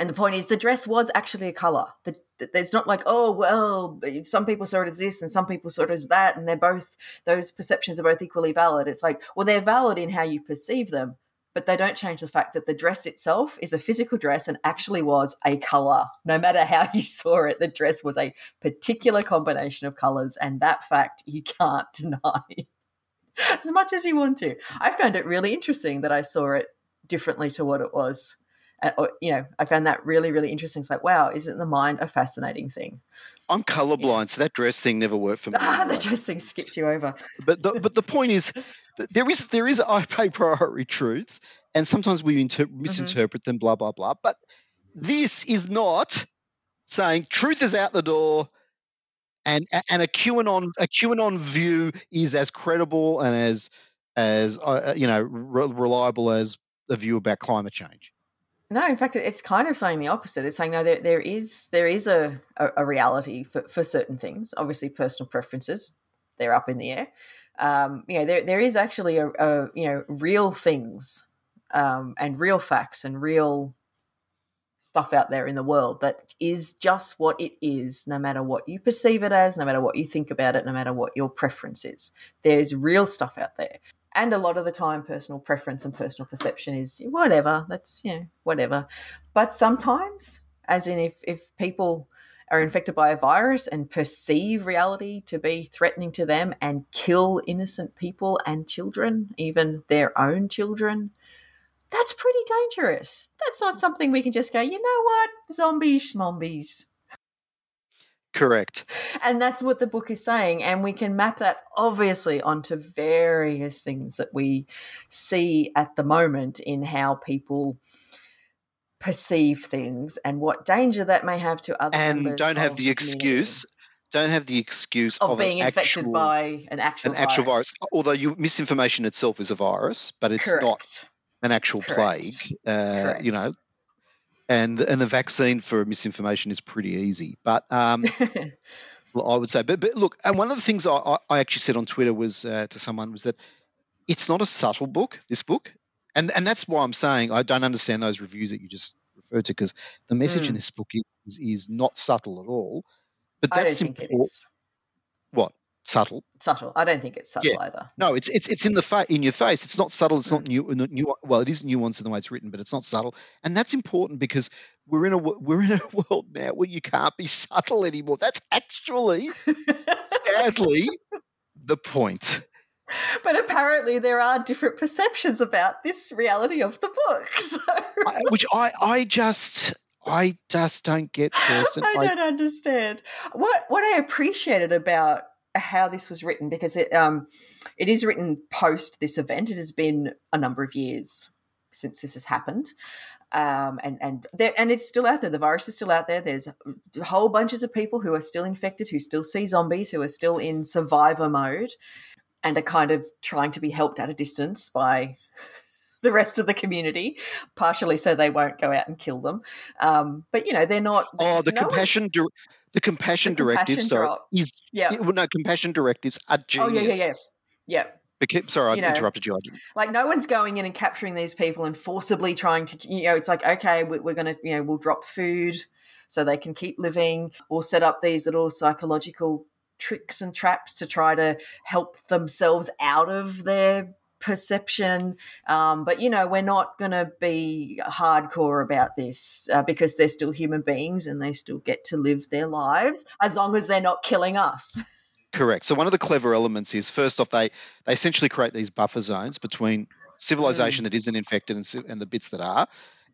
And the point is, the dress was actually a color. The, it's not like, oh, well, some people saw it as this and some people saw it as that, and they're both, those perceptions are both equally valid. It's like, well, they're valid in how you perceive them, but they don't change the fact that the dress itself is a physical dress and actually was a color. No matter how [laughs] you saw it, the dress was a particular combination of colors, and that fact you can't [laughs] deny as much as you want to. I found it really interesting that I saw it differently to what it was. Uh, or, you know, I found that really, really interesting. It's like, wow, isn't the mind a fascinating thing? I'm colorblind, so that dress thing never worked for me. Ah, [laughs] the dress thing skipped you over. but the, but the point is there is there is a priority truths and sometimes we inter- Mm-hmm. misinterpret them blah blah blah but this is not saying truth is out the door and and a QAnon a QAnon view is as credible and as as uh, you know re- reliable as a view about climate change No, in fact, it's kind of saying the opposite. It's saying no, there there is there is a, a, a reality for, for certain things. Obviously, personal preferences they're up in the air. Um, you know, there there is actually a, a you know real things um, and real facts and real stuff out there in the world that is just what it is, no matter what you perceive it as, no matter what you think about it, no matter what your preference is. There's real stuff out there. And a lot of the time, personal preference and personal perception is whatever. That's, you know, whatever. But sometimes, as in if, if people are infected by a virus and perceive reality to be threatening to them and kill innocent people and children, even their own children, that's pretty dangerous. That's not something we can just go, you know what, zombies, schmombies. Correct And that's what the book is saying. And we can map that obviously onto various things that we see at the moment in how people perceive things and what danger that may have to other and don't have the excuse don't have the excuse of, of, being infected actual, by an actual an actual virus. Although you, misinformation itself is a virus, but it's not an actual Correct. plague. Uh, you know, and and the vaccine for misinformation is pretty easy. But um, [laughs] I would say, but, but look, and one of the things I, I- actually said on Twitter was uh, to someone was that it's not a subtle book. This book, and and that's why I'm saying I don't understand those reviews that you just referred to because the message in Mm. this book is is not subtle at all. But that's important. What subtle? subtle. I don't think it's subtle either. No, it's it's it's in the fa- in your face. It's not subtle. It's not new, not new. Well, it is nuanced in the way it's written, but it's not subtle, and that's important because we're in a we're in a [laughs] world now where you can't be subtle anymore. That's actually, [laughs] sadly, the point. but apparently there are different perceptions about this reality of the book. [laughs] So I, which I I just I just don't get, Kirstyn. I don't understand. What what I appreciated about how this was written because it um it is written post this event. It has been a number of years since this has happened. Um, and and there, and it's still out there. The virus is still out there. There's whole bunches of people who are still infected, who still see zombies, who are still in survivor mode, and are kind of trying to be helped at a distance by [laughs] the rest of the community, partially so they won't go out and kill them. Um, but you know, they're not. Oh, the no compassion. Di- the compassion the directives compassion are is yeah. Well, no, compassion directives are genius. Oh yeah, yeah, yeah, yeah. Because, sorry, I you know, interrupted you. Like no one's going in and capturing these people and forcibly trying to. You know, it's like okay, we're going to. You know, we'll drop food so they can keep living. We'll set up these little psychological tricks and traps to try to help themselves out of their perception. Um, but, you know, we're not going to be hardcore about this uh, because they're still human beings and they still get to live their lives as long as they're not killing us. Correct. So one of the clever elements is first off, they, they essentially create these buffer zones between civilization mm. that isn't infected and, and, the bits that are.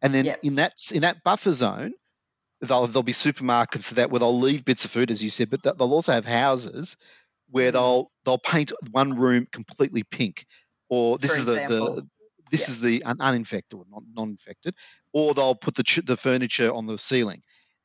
And then yep. in that in that buffer zone, they'll, there'll be supermarkets that where they'll leave bits of food, as you said, but they'll also have houses where mm. they'll they'll paint one room completely pink or this is the, the this yeah. is the un- uninfected or non-infected, or they'll put the ch- the furniture on the ceiling,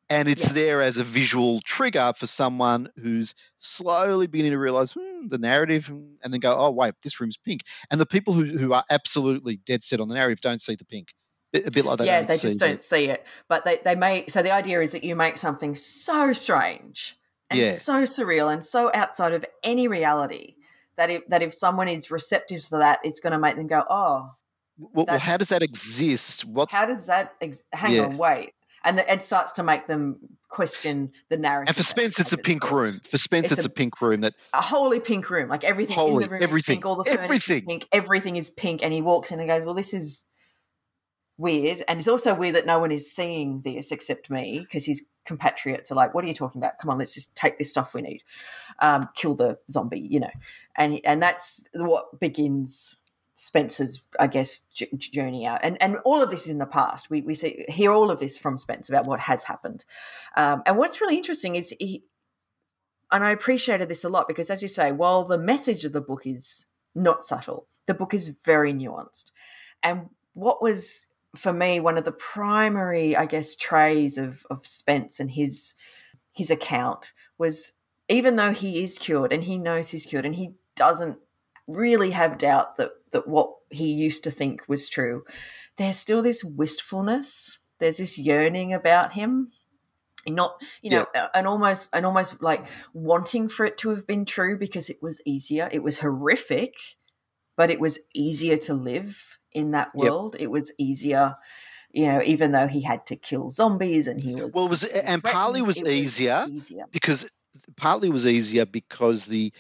and it's yeah. there as a visual trigger for someone who's slowly beginning to realize hmm, the narrative, and then go, oh wait, this room's pink, and the people who who are absolutely dead set on the narrative don't see the pink. A bit like they yeah, they just don't it. see it. But they, they make so the idea is that you make something so strange and yeah. so surreal and so outside of any reality that if that if someone is receptive to that, it's going to make them go, oh. Well, well how does that exist? What's how does that? Ex- hang yeah. on, wait, and the, it starts to make them question the narrative. And for Spence, it's a pink room. For Spence, it's, it's a, a, pink room that a wholly pink room. Like everything holy, in the room everything, is pink. All the furniture everything. is pink. Everything is pink. And he walks in and goes, "Well, this is weird." And it's also weird that no one is seeing this except me because his compatriots are like, "What are you talking about? Come on, let's just take this stuff we need, um, kill the zombie," you know and and that's what begins Spence's, I guess, journey out, and and all of this is in the past. We we see hear all of this from Spence about what has happened, um, and what's really interesting is he, and I appreciated this a lot because, as you say, while the message of the book is not subtle, the book is very nuanced, and what was for me one of the primary, I guess, trays of of Spence and his his account was even though he is cured and he knows he's cured and he doesn't really have doubt that that what he used to think was true, there's still this wistfulness. There's this yearning about him. Not, you know, yeah. and almost and almost like wanting for it to have been true because it was easier. It was horrific, but it was easier to live in that world. Yep. It was easier you know, even though he had to kill zombies and he was well, was and partly was, was easier, easier, because partly was easier because the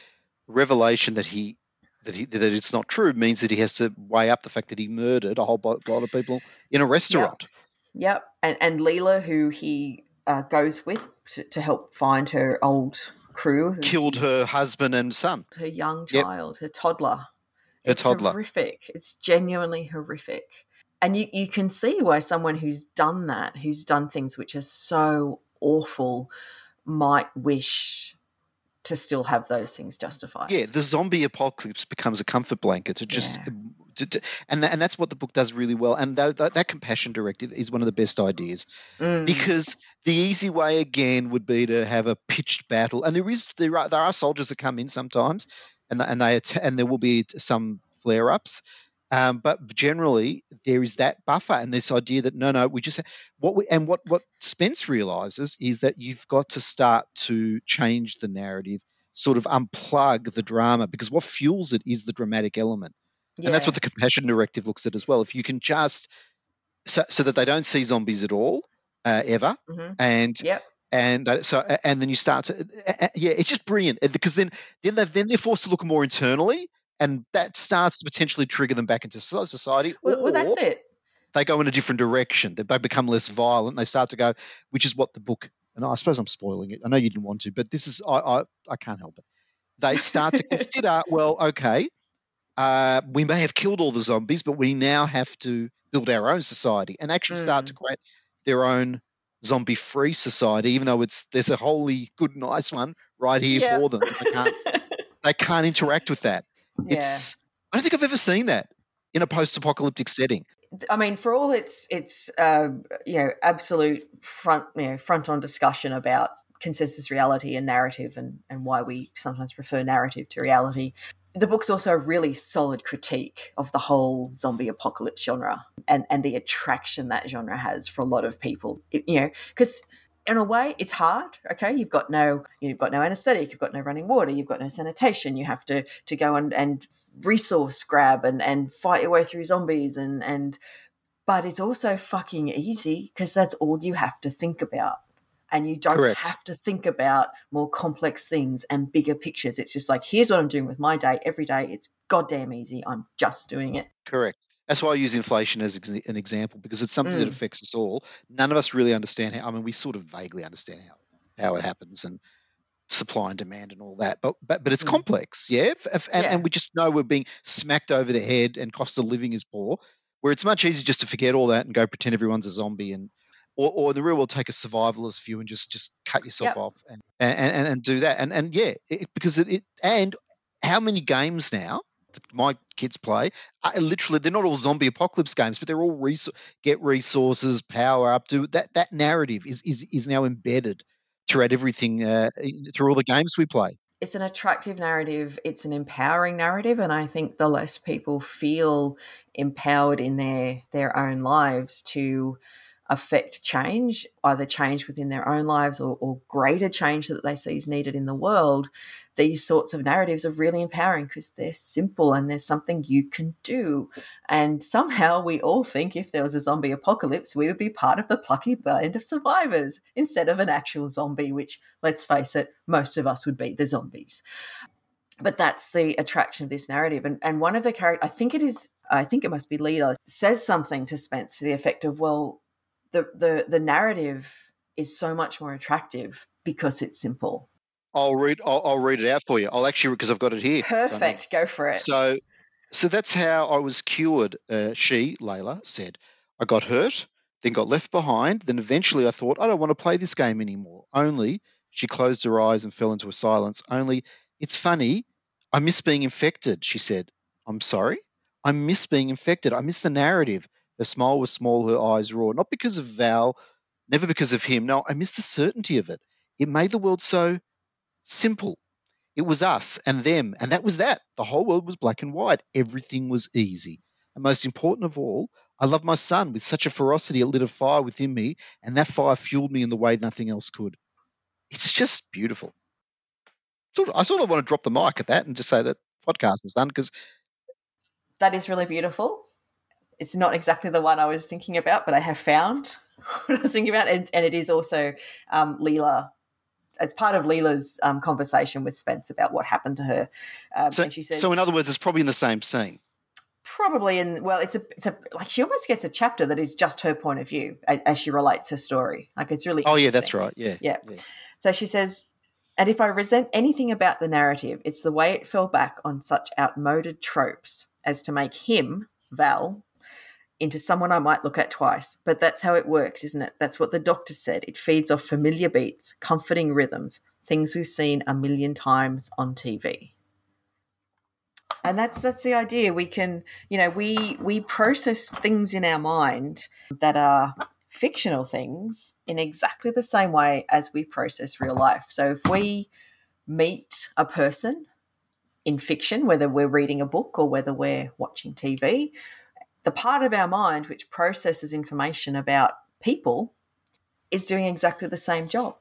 revelation that he that he that it's not true means that he has to weigh up the fact that he murdered a whole lot of people in a restaurant. Yep, yep. and and Leela, who he uh, goes with to, to, help find her old crew, killed he, her husband and son, her young child, yep. her toddler. Her it's toddler. Horrific. It's genuinely horrific. And you, you can see why someone who's done that, who's done things which are so awful, might wish to still have those things justified. Yeah, the zombie apocalypse becomes a comfort blanket to just, yeah. to, to, and and that's what the book does really well. And that, that, that compassion directive is one of the best ideas mm. because the easy way again would be to have a pitched battle, and there is there are there are soldiers that come in sometimes, and and they and there will be some flare ups. Um, but generally, there is that buffer and this idea that no, no, we just what we and what what Spence realizes is that you've got to start to change the narrative, sort of unplug the drama because what fuels it is the dramatic element, yeah. and that's what the compassion directive looks at as well. If you can just so, so that they don't see zombies at all uh, ever, mm-hmm. and yep and so and then you start to yeah it's just brilliant because then then they then they're forced to look more internally and that starts to potentially trigger them back into society. Well, well that's it. They go in a different direction. They become less violent. They start to go, which is what the book. And I suppose I'm spoiling it. I know you didn't want to, but this is I I, I can't help it. They start to [laughs] consider, well, okay, uh, we may have killed all the zombies, but we now have to build our own society and actually mm. start to create their own zombie-free society. Even though it's there's a wholly good, nice one right here yeah. for them. They can't [laughs] they can't interact with that. Yeah. It's I don't think I've ever seen that in a post-apocalyptic setting. I mean, for all its its uh, you know absolute front you know front on discussion about consensus reality and narrative and and why we sometimes prefer narrative to reality, the book's also a really solid critique of the whole zombie apocalypse genre and and the attraction that genre has for a lot of people. It, you know, because in a way it's hard okay? You've got no you've got no anesthetic you've got no running water you've got no sanitation. You have to to go and and resource grab and and fight your way through zombies and and but it's also fucking easy because that's all you have to think about. And you don't Correct. have to think about more complex things and bigger pictures. It's just like here's what i'm doing with my day every day. It's goddamn easy. I'm just doing it. Correct. That's why I use inflation as ex- an example because it's something that Mm. affects us all. None of us really understand how. I mean, we sort of vaguely understand how how it happens and supply and demand and all that, but but but it's Mm. complex, yeah. And, Yeah. and we just know we're being smacked over the head, and cost of living is poor. Where it's much easier just to forget all that and go pretend everyone's a zombie and. Or, or the real world, take a survivalist view and just just cut yourself Yep. off and, and, and, and do that. And and yeah, it, because it, it and how many games now that my kids play literally they're not all zombie apocalypse games, but they're all res- get resources, power up. Do that that narrative is is is now embedded throughout everything uh, through all the games we play. it's an attractive narrative it's an empowering narrative and i think the less people feel empowered in their their own lives to affect change either change within their own lives or, or greater change that they see is needed in the world these sorts of narratives are really empowering because they're simple and there's something you can do and somehow we all think if there was a zombie apocalypse we would be part of the plucky band of survivors instead of an actual zombie which let's face it, most of us would be the zombies. But that's the attraction of this narrative. And, and one of the characters, I think it is, I think it must be Lita, says something to Spence to the effect of, well, the, the, the narrative is so much more attractive because it's simple. I'll read I'll, I'll read it out for you. I'll actually because I've got it here. Perfect. Go for it. So, so that's how I was cured. Uh, she, Layla, said, I got hurt, then got left behind. Then eventually I thought, I don't want to play this game anymore. Only she closed her eyes and fell into a silence. Only it's funny. I miss being infected, she said. I'm sorry? I miss being infected. I miss the narrative. Her smile was small, her eyes raw. Not because of Val, never because of him. No, I miss the certainty of it. It made the world so simple. It was us and them, and that was that. The whole world was black and white. Everything was easy. And most important of all, I loved my son with such a ferocity it lit a fire within me, and that fire fueled me in the way nothing else could. It's just beautiful. I sort of want to drop the mic at that and just say that podcast is done because that is really beautiful. It's not exactly the one I was thinking about, but I have found [laughs] what I was thinking about. And, and it is also um, Leela, as part of Leela's um, conversation with Spence about what happened to her. Um, so, and she says, so in other words, it's probably in the same scene. probably in, well, it's a, it's a, like she almost gets a chapter that is just her point of view as, as she relates her story. Like it's really, Oh yeah, that's right. Yeah, Yeah. So she says, and if I resent anything about the narrative, it's the way it fell back on such outmoded tropes as to make him, Val, into someone I might look at twice. But that's how it works, isn't it? That's what the doctor said. It feeds off familiar beats, comforting rhythms, things we've seen a million times on TV. And that's that's the idea. We can, you know, we we process things in our mind that are fictional things in exactly the same way as we process real life. So if we meet a person in fiction, whether we're reading a book or whether we're watching TV, the part of our mind which processes information about people is doing exactly the same job.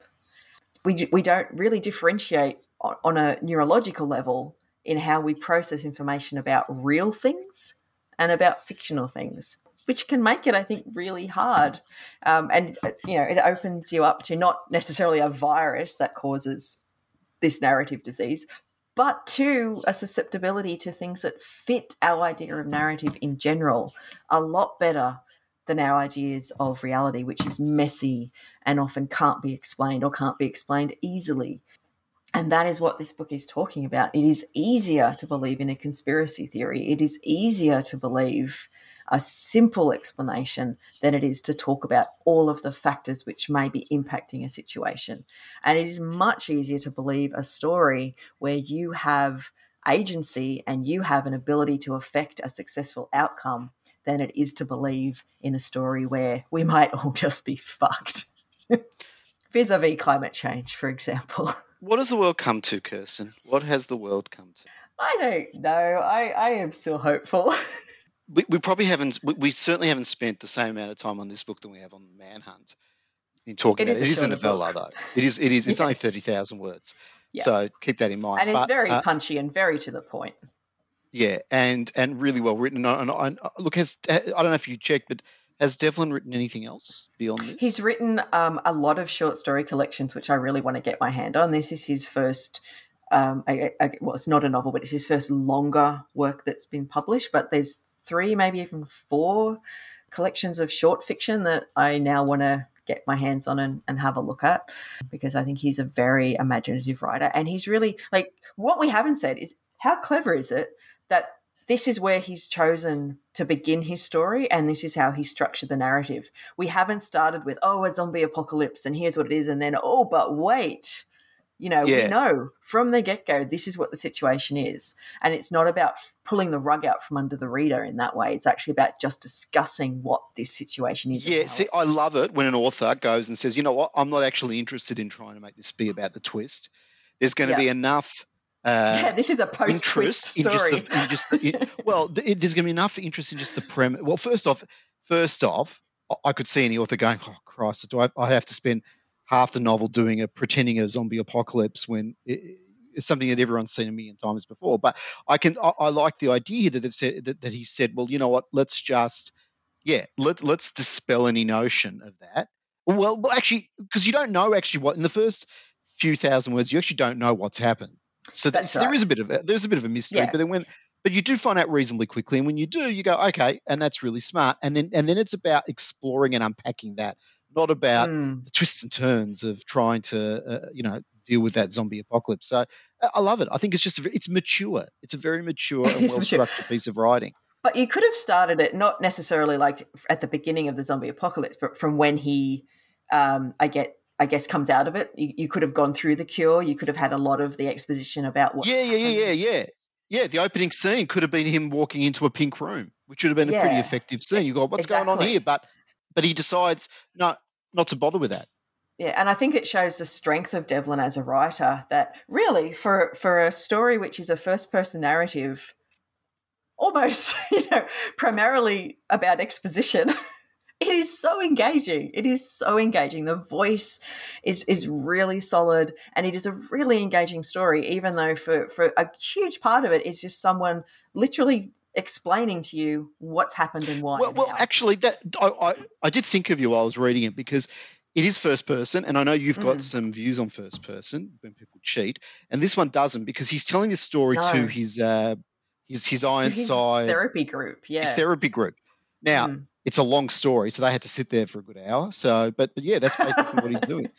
We, we don't really differentiate on, a neurological level in how we process information about real things and about fictional things which can make it, I think, really hard. Um, and you know, it opens you up to not necessarily a virus that causes this narrative disease, but to a susceptibility to things that fit our idea of narrative in general a lot better than our ideas of reality, which is messy and often can't be explained or can't be explained easily. And that is what this book is talking about. It is easier to believe in a conspiracy theory. It is easier to believe a simple explanation than it is to talk about all of the factors which may be impacting a situation. And it is much easier to believe a story where you have agency and you have an ability to affect a successful outcome than it is to believe in a story where we [laughs] might all just be fucked. Vis a vis climate change, for example. [laughs] What has the world come to, Kirstyn? What has the world come to? I don't know. I, I am still hopeful. [laughs] we, we probably haven't, we, we, certainly haven't spent the same amount of time on this book than we have on Manhunt in talking it about is it. It is a novella, book. though. It is, it is, it's yes. only 30,000 words. Yeah. So keep that in mind. And it's very uh, punchy and very to the point. Yeah, and and really well written. And, and, and look, has I don't know if you checked, but has Devlin written anything else beyond this? He's written um, a lot of short story collections, which I really want to get my hand on. This is his first. Um, a, a, well, it's not a novel, but it's his first longer work that's been published. But there's three, maybe even four collections of short fiction that I now want to get my hands on and, and have a look at because I think he's a very imaginative writer. And he's really like what we haven't said is how clever is it that this is where he's chosen to begin his story and this is how he structured the narrative. We haven't started with, oh, a zombie apocalypse and here's what it is, and then, oh, but wait. You know, yeah. we know from the get go this is what the situation is. And it's not about pulling the rug out from under the reader in that way. It's actually about just discussing what this situation is. Yeah, see, I love it when an author goes and says, you know what, I'm not actually interested in trying to make this be about the twist. There's going to be enough uh, [laughs] yeah, this is a post-twist story. In just the, in just the, [laughs] well, there's going to be enough interest in just the premise. Well, first off, first off, I could see any author going, "Oh Christ, do I, I have to spend half the novel doing a pretending a zombie apocalypse when it, it's something that everyone's seen a million times before?" But I can, I, I like the idea that they've said that, that he said, "Well, you know what? Let's just, yeah, let let's dispel any notion of that." Well, well, actually, because you don't know actually what in the first few thousand words, you actually don't know what's happened. So that's, right. there is a bit of a, there's a bit of a mystery, yeah. but then when but you do find out reasonably quickly, and when you do, you go okay, and that's really smart, and then and then it's about exploring and unpacking that, not about mm. the twists and turns of trying to uh, you know deal with that zombie apocalypse. So I love it. I think it's just a, it's mature. It's a very mature [laughs] and well structured piece of writing. But you could have started it not necessarily like at the beginning of the zombie apocalypse, but from when he, um, I get I guess comes out of it. You, you, could have gone through the cure. You could have had a lot of the exposition about what. Yeah, yeah, yeah, yeah, yeah. Yeah, the opening scene could have been him walking into a pink room, which would have been yeah. a pretty effective scene. You go, what's exactly. going on here? But but he decides not not to bother with that. Yeah, and I think it shows the strength of Devlin as a writer that really for for a story which is a first person narrative, almost [laughs] you know primarily about exposition. [laughs] it is so engaging. It is so engaging. The voice is is really solid, and it is a really engaging story. Even though for for a huge part of it is just someone literally explaining to you what's happened and why. Well, and well actually, that I, I, I did think of you while I was reading it because it is first person, and I know you've got mm. some views on first person when people cheat, and this one doesn't because he's telling this story no. to his uh, his his Ironside therapy group. Yeah, his therapy group. Now. Mm it's a long story, so they had to sit there for a good hour. So, but but yeah, that's basically what he's doing.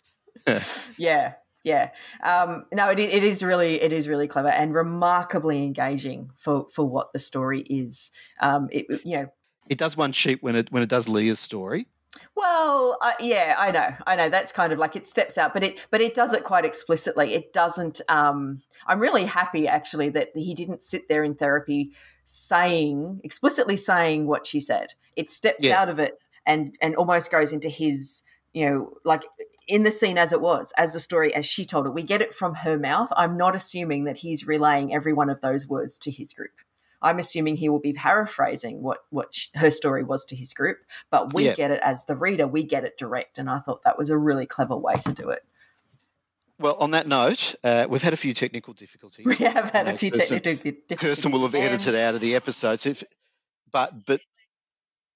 [laughs] yeah, yeah. Um, no, it, it is really it is really clever and remarkably engaging for for what the story is. Um, it you know it does one cheat when it when it does Leah's story. Well, uh, yeah, I know, I know. That's kind of like it steps out, but it but it does it quite explicitly. It doesn't. Um, I'm really happy actually that he didn't sit there in therapy saying explicitly saying what she said. It steps yeah. out of it and and almost goes into his, you know, like in the scene as it was, as the story as she told it. We get it from her mouth. I'm not assuming that he's relaying every one of those words to his group. I'm assuming he will be paraphrasing what what her story was to his group, but we yeah. get it as the reader. We get it direct, and I thought that was a really clever way to do it. Well, on that note, uh, we've had a few technical difficulties. We have had a few person, technical difficulties. Person will have edited out of the episodes, if, but but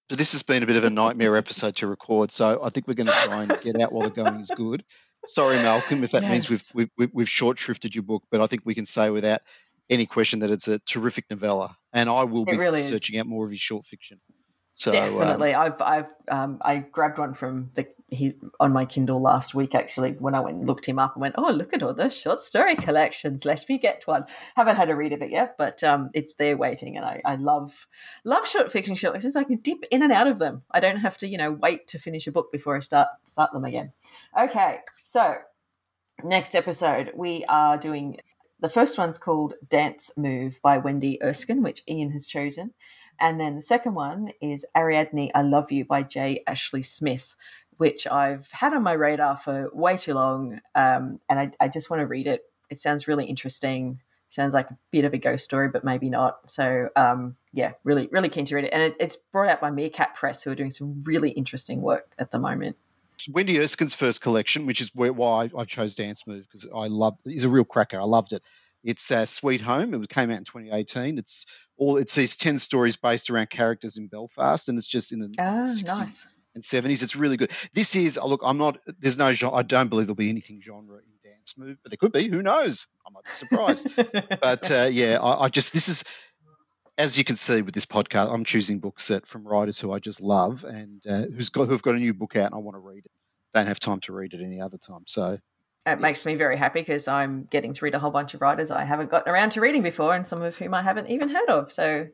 but this has been a bit of a nightmare episode to record. So I think we're going to try and get out while the going is good. Sorry, Malcolm, if that yes. means we've, we've we've short shrifted your book, but I think we can say without any question that it's a terrific novella, and I will be really searching is. out more of his short fiction. So Definitely, um, I've I've um, I grabbed one from the he on my Kindle last week actually when I went and looked him up and went, oh look at all the short story collections. Let me get one. Haven't had a read of it yet, but um, it's there waiting, and I, I love love short fiction short collections. I can dip in and out of them. I don't have to you know wait to finish a book before I start start them again. Okay, so next episode we are doing the first one's called Dance Move by Wendy Erskine, which Ian has chosen. And then the second one is Ariadne, I Love You by J. Ashley Smith, which I've had on my radar for way too long. Um, and I, I just want to read it. It sounds really interesting. Sounds like a bit of a ghost story, but maybe not. So, um, yeah, really, really keen to read it. And it, it's brought out by Meerkat Press, who are doing some really interesting work at the moment. Wendy Erskine's first collection, which is why I chose Dance Move because I love. Is a real cracker. I loved it. It's uh, Sweet Home. It came out in 2018. It's all it's these 10 stories based around characters in Belfast, and it's just in the oh, 60s nice. and 70s. It's really good. This is look. I'm not. There's no. I don't believe there'll be anything genre in Dance Move, but there could be. Who knows? I might be surprised. [laughs] but uh, yeah, I, I just this is as you can see with this podcast, I'm choosing books that from writers who I just love and uh, who's got who've got a new book out and I want to read it. Don't have time to read it any other time. So it makes me very happy because I'm getting to read a whole bunch of writers I haven't gotten around to reading before, and some of whom I haven't even heard of. So,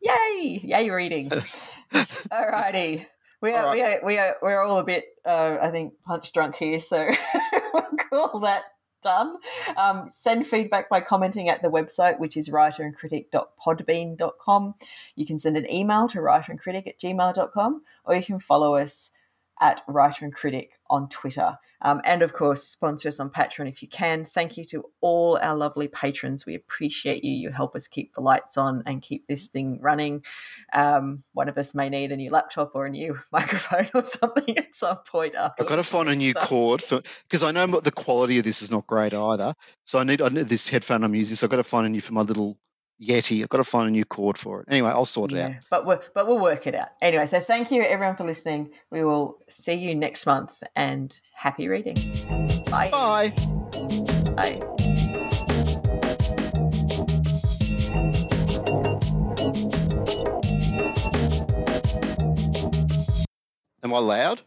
yay, yay, reading! [laughs] Alrighty. We are, right. we are, we are, we're all a bit, uh, I think, punch drunk here, so [laughs] we'll call that done. Um, send feedback by commenting at the website, which is writerandcritic.podbean.com. You can send an email to writerandcritic at gmail.com, or you can follow us at Writer and Critic on Twitter. Um, and of course, sponsor us on Patreon if you can. Thank you to all our lovely patrons. We appreciate you. You help us keep the lights on and keep this thing running. Um, one of us may need a new laptop or a new [laughs] microphone or something at some point. I've got to find a new so. cord for because I know the quality of this is not great either. So I need, I need this headphone I'm using. So I've got to find a new for my little Yeti. I've got to find a new cord for it. Anyway, I'll sort it yeah, out. But we'll, but we'll work it out. Anyway, so thank you everyone for listening. We will see you next month and happy reading. Bye. Bye. Bye. Am I loud?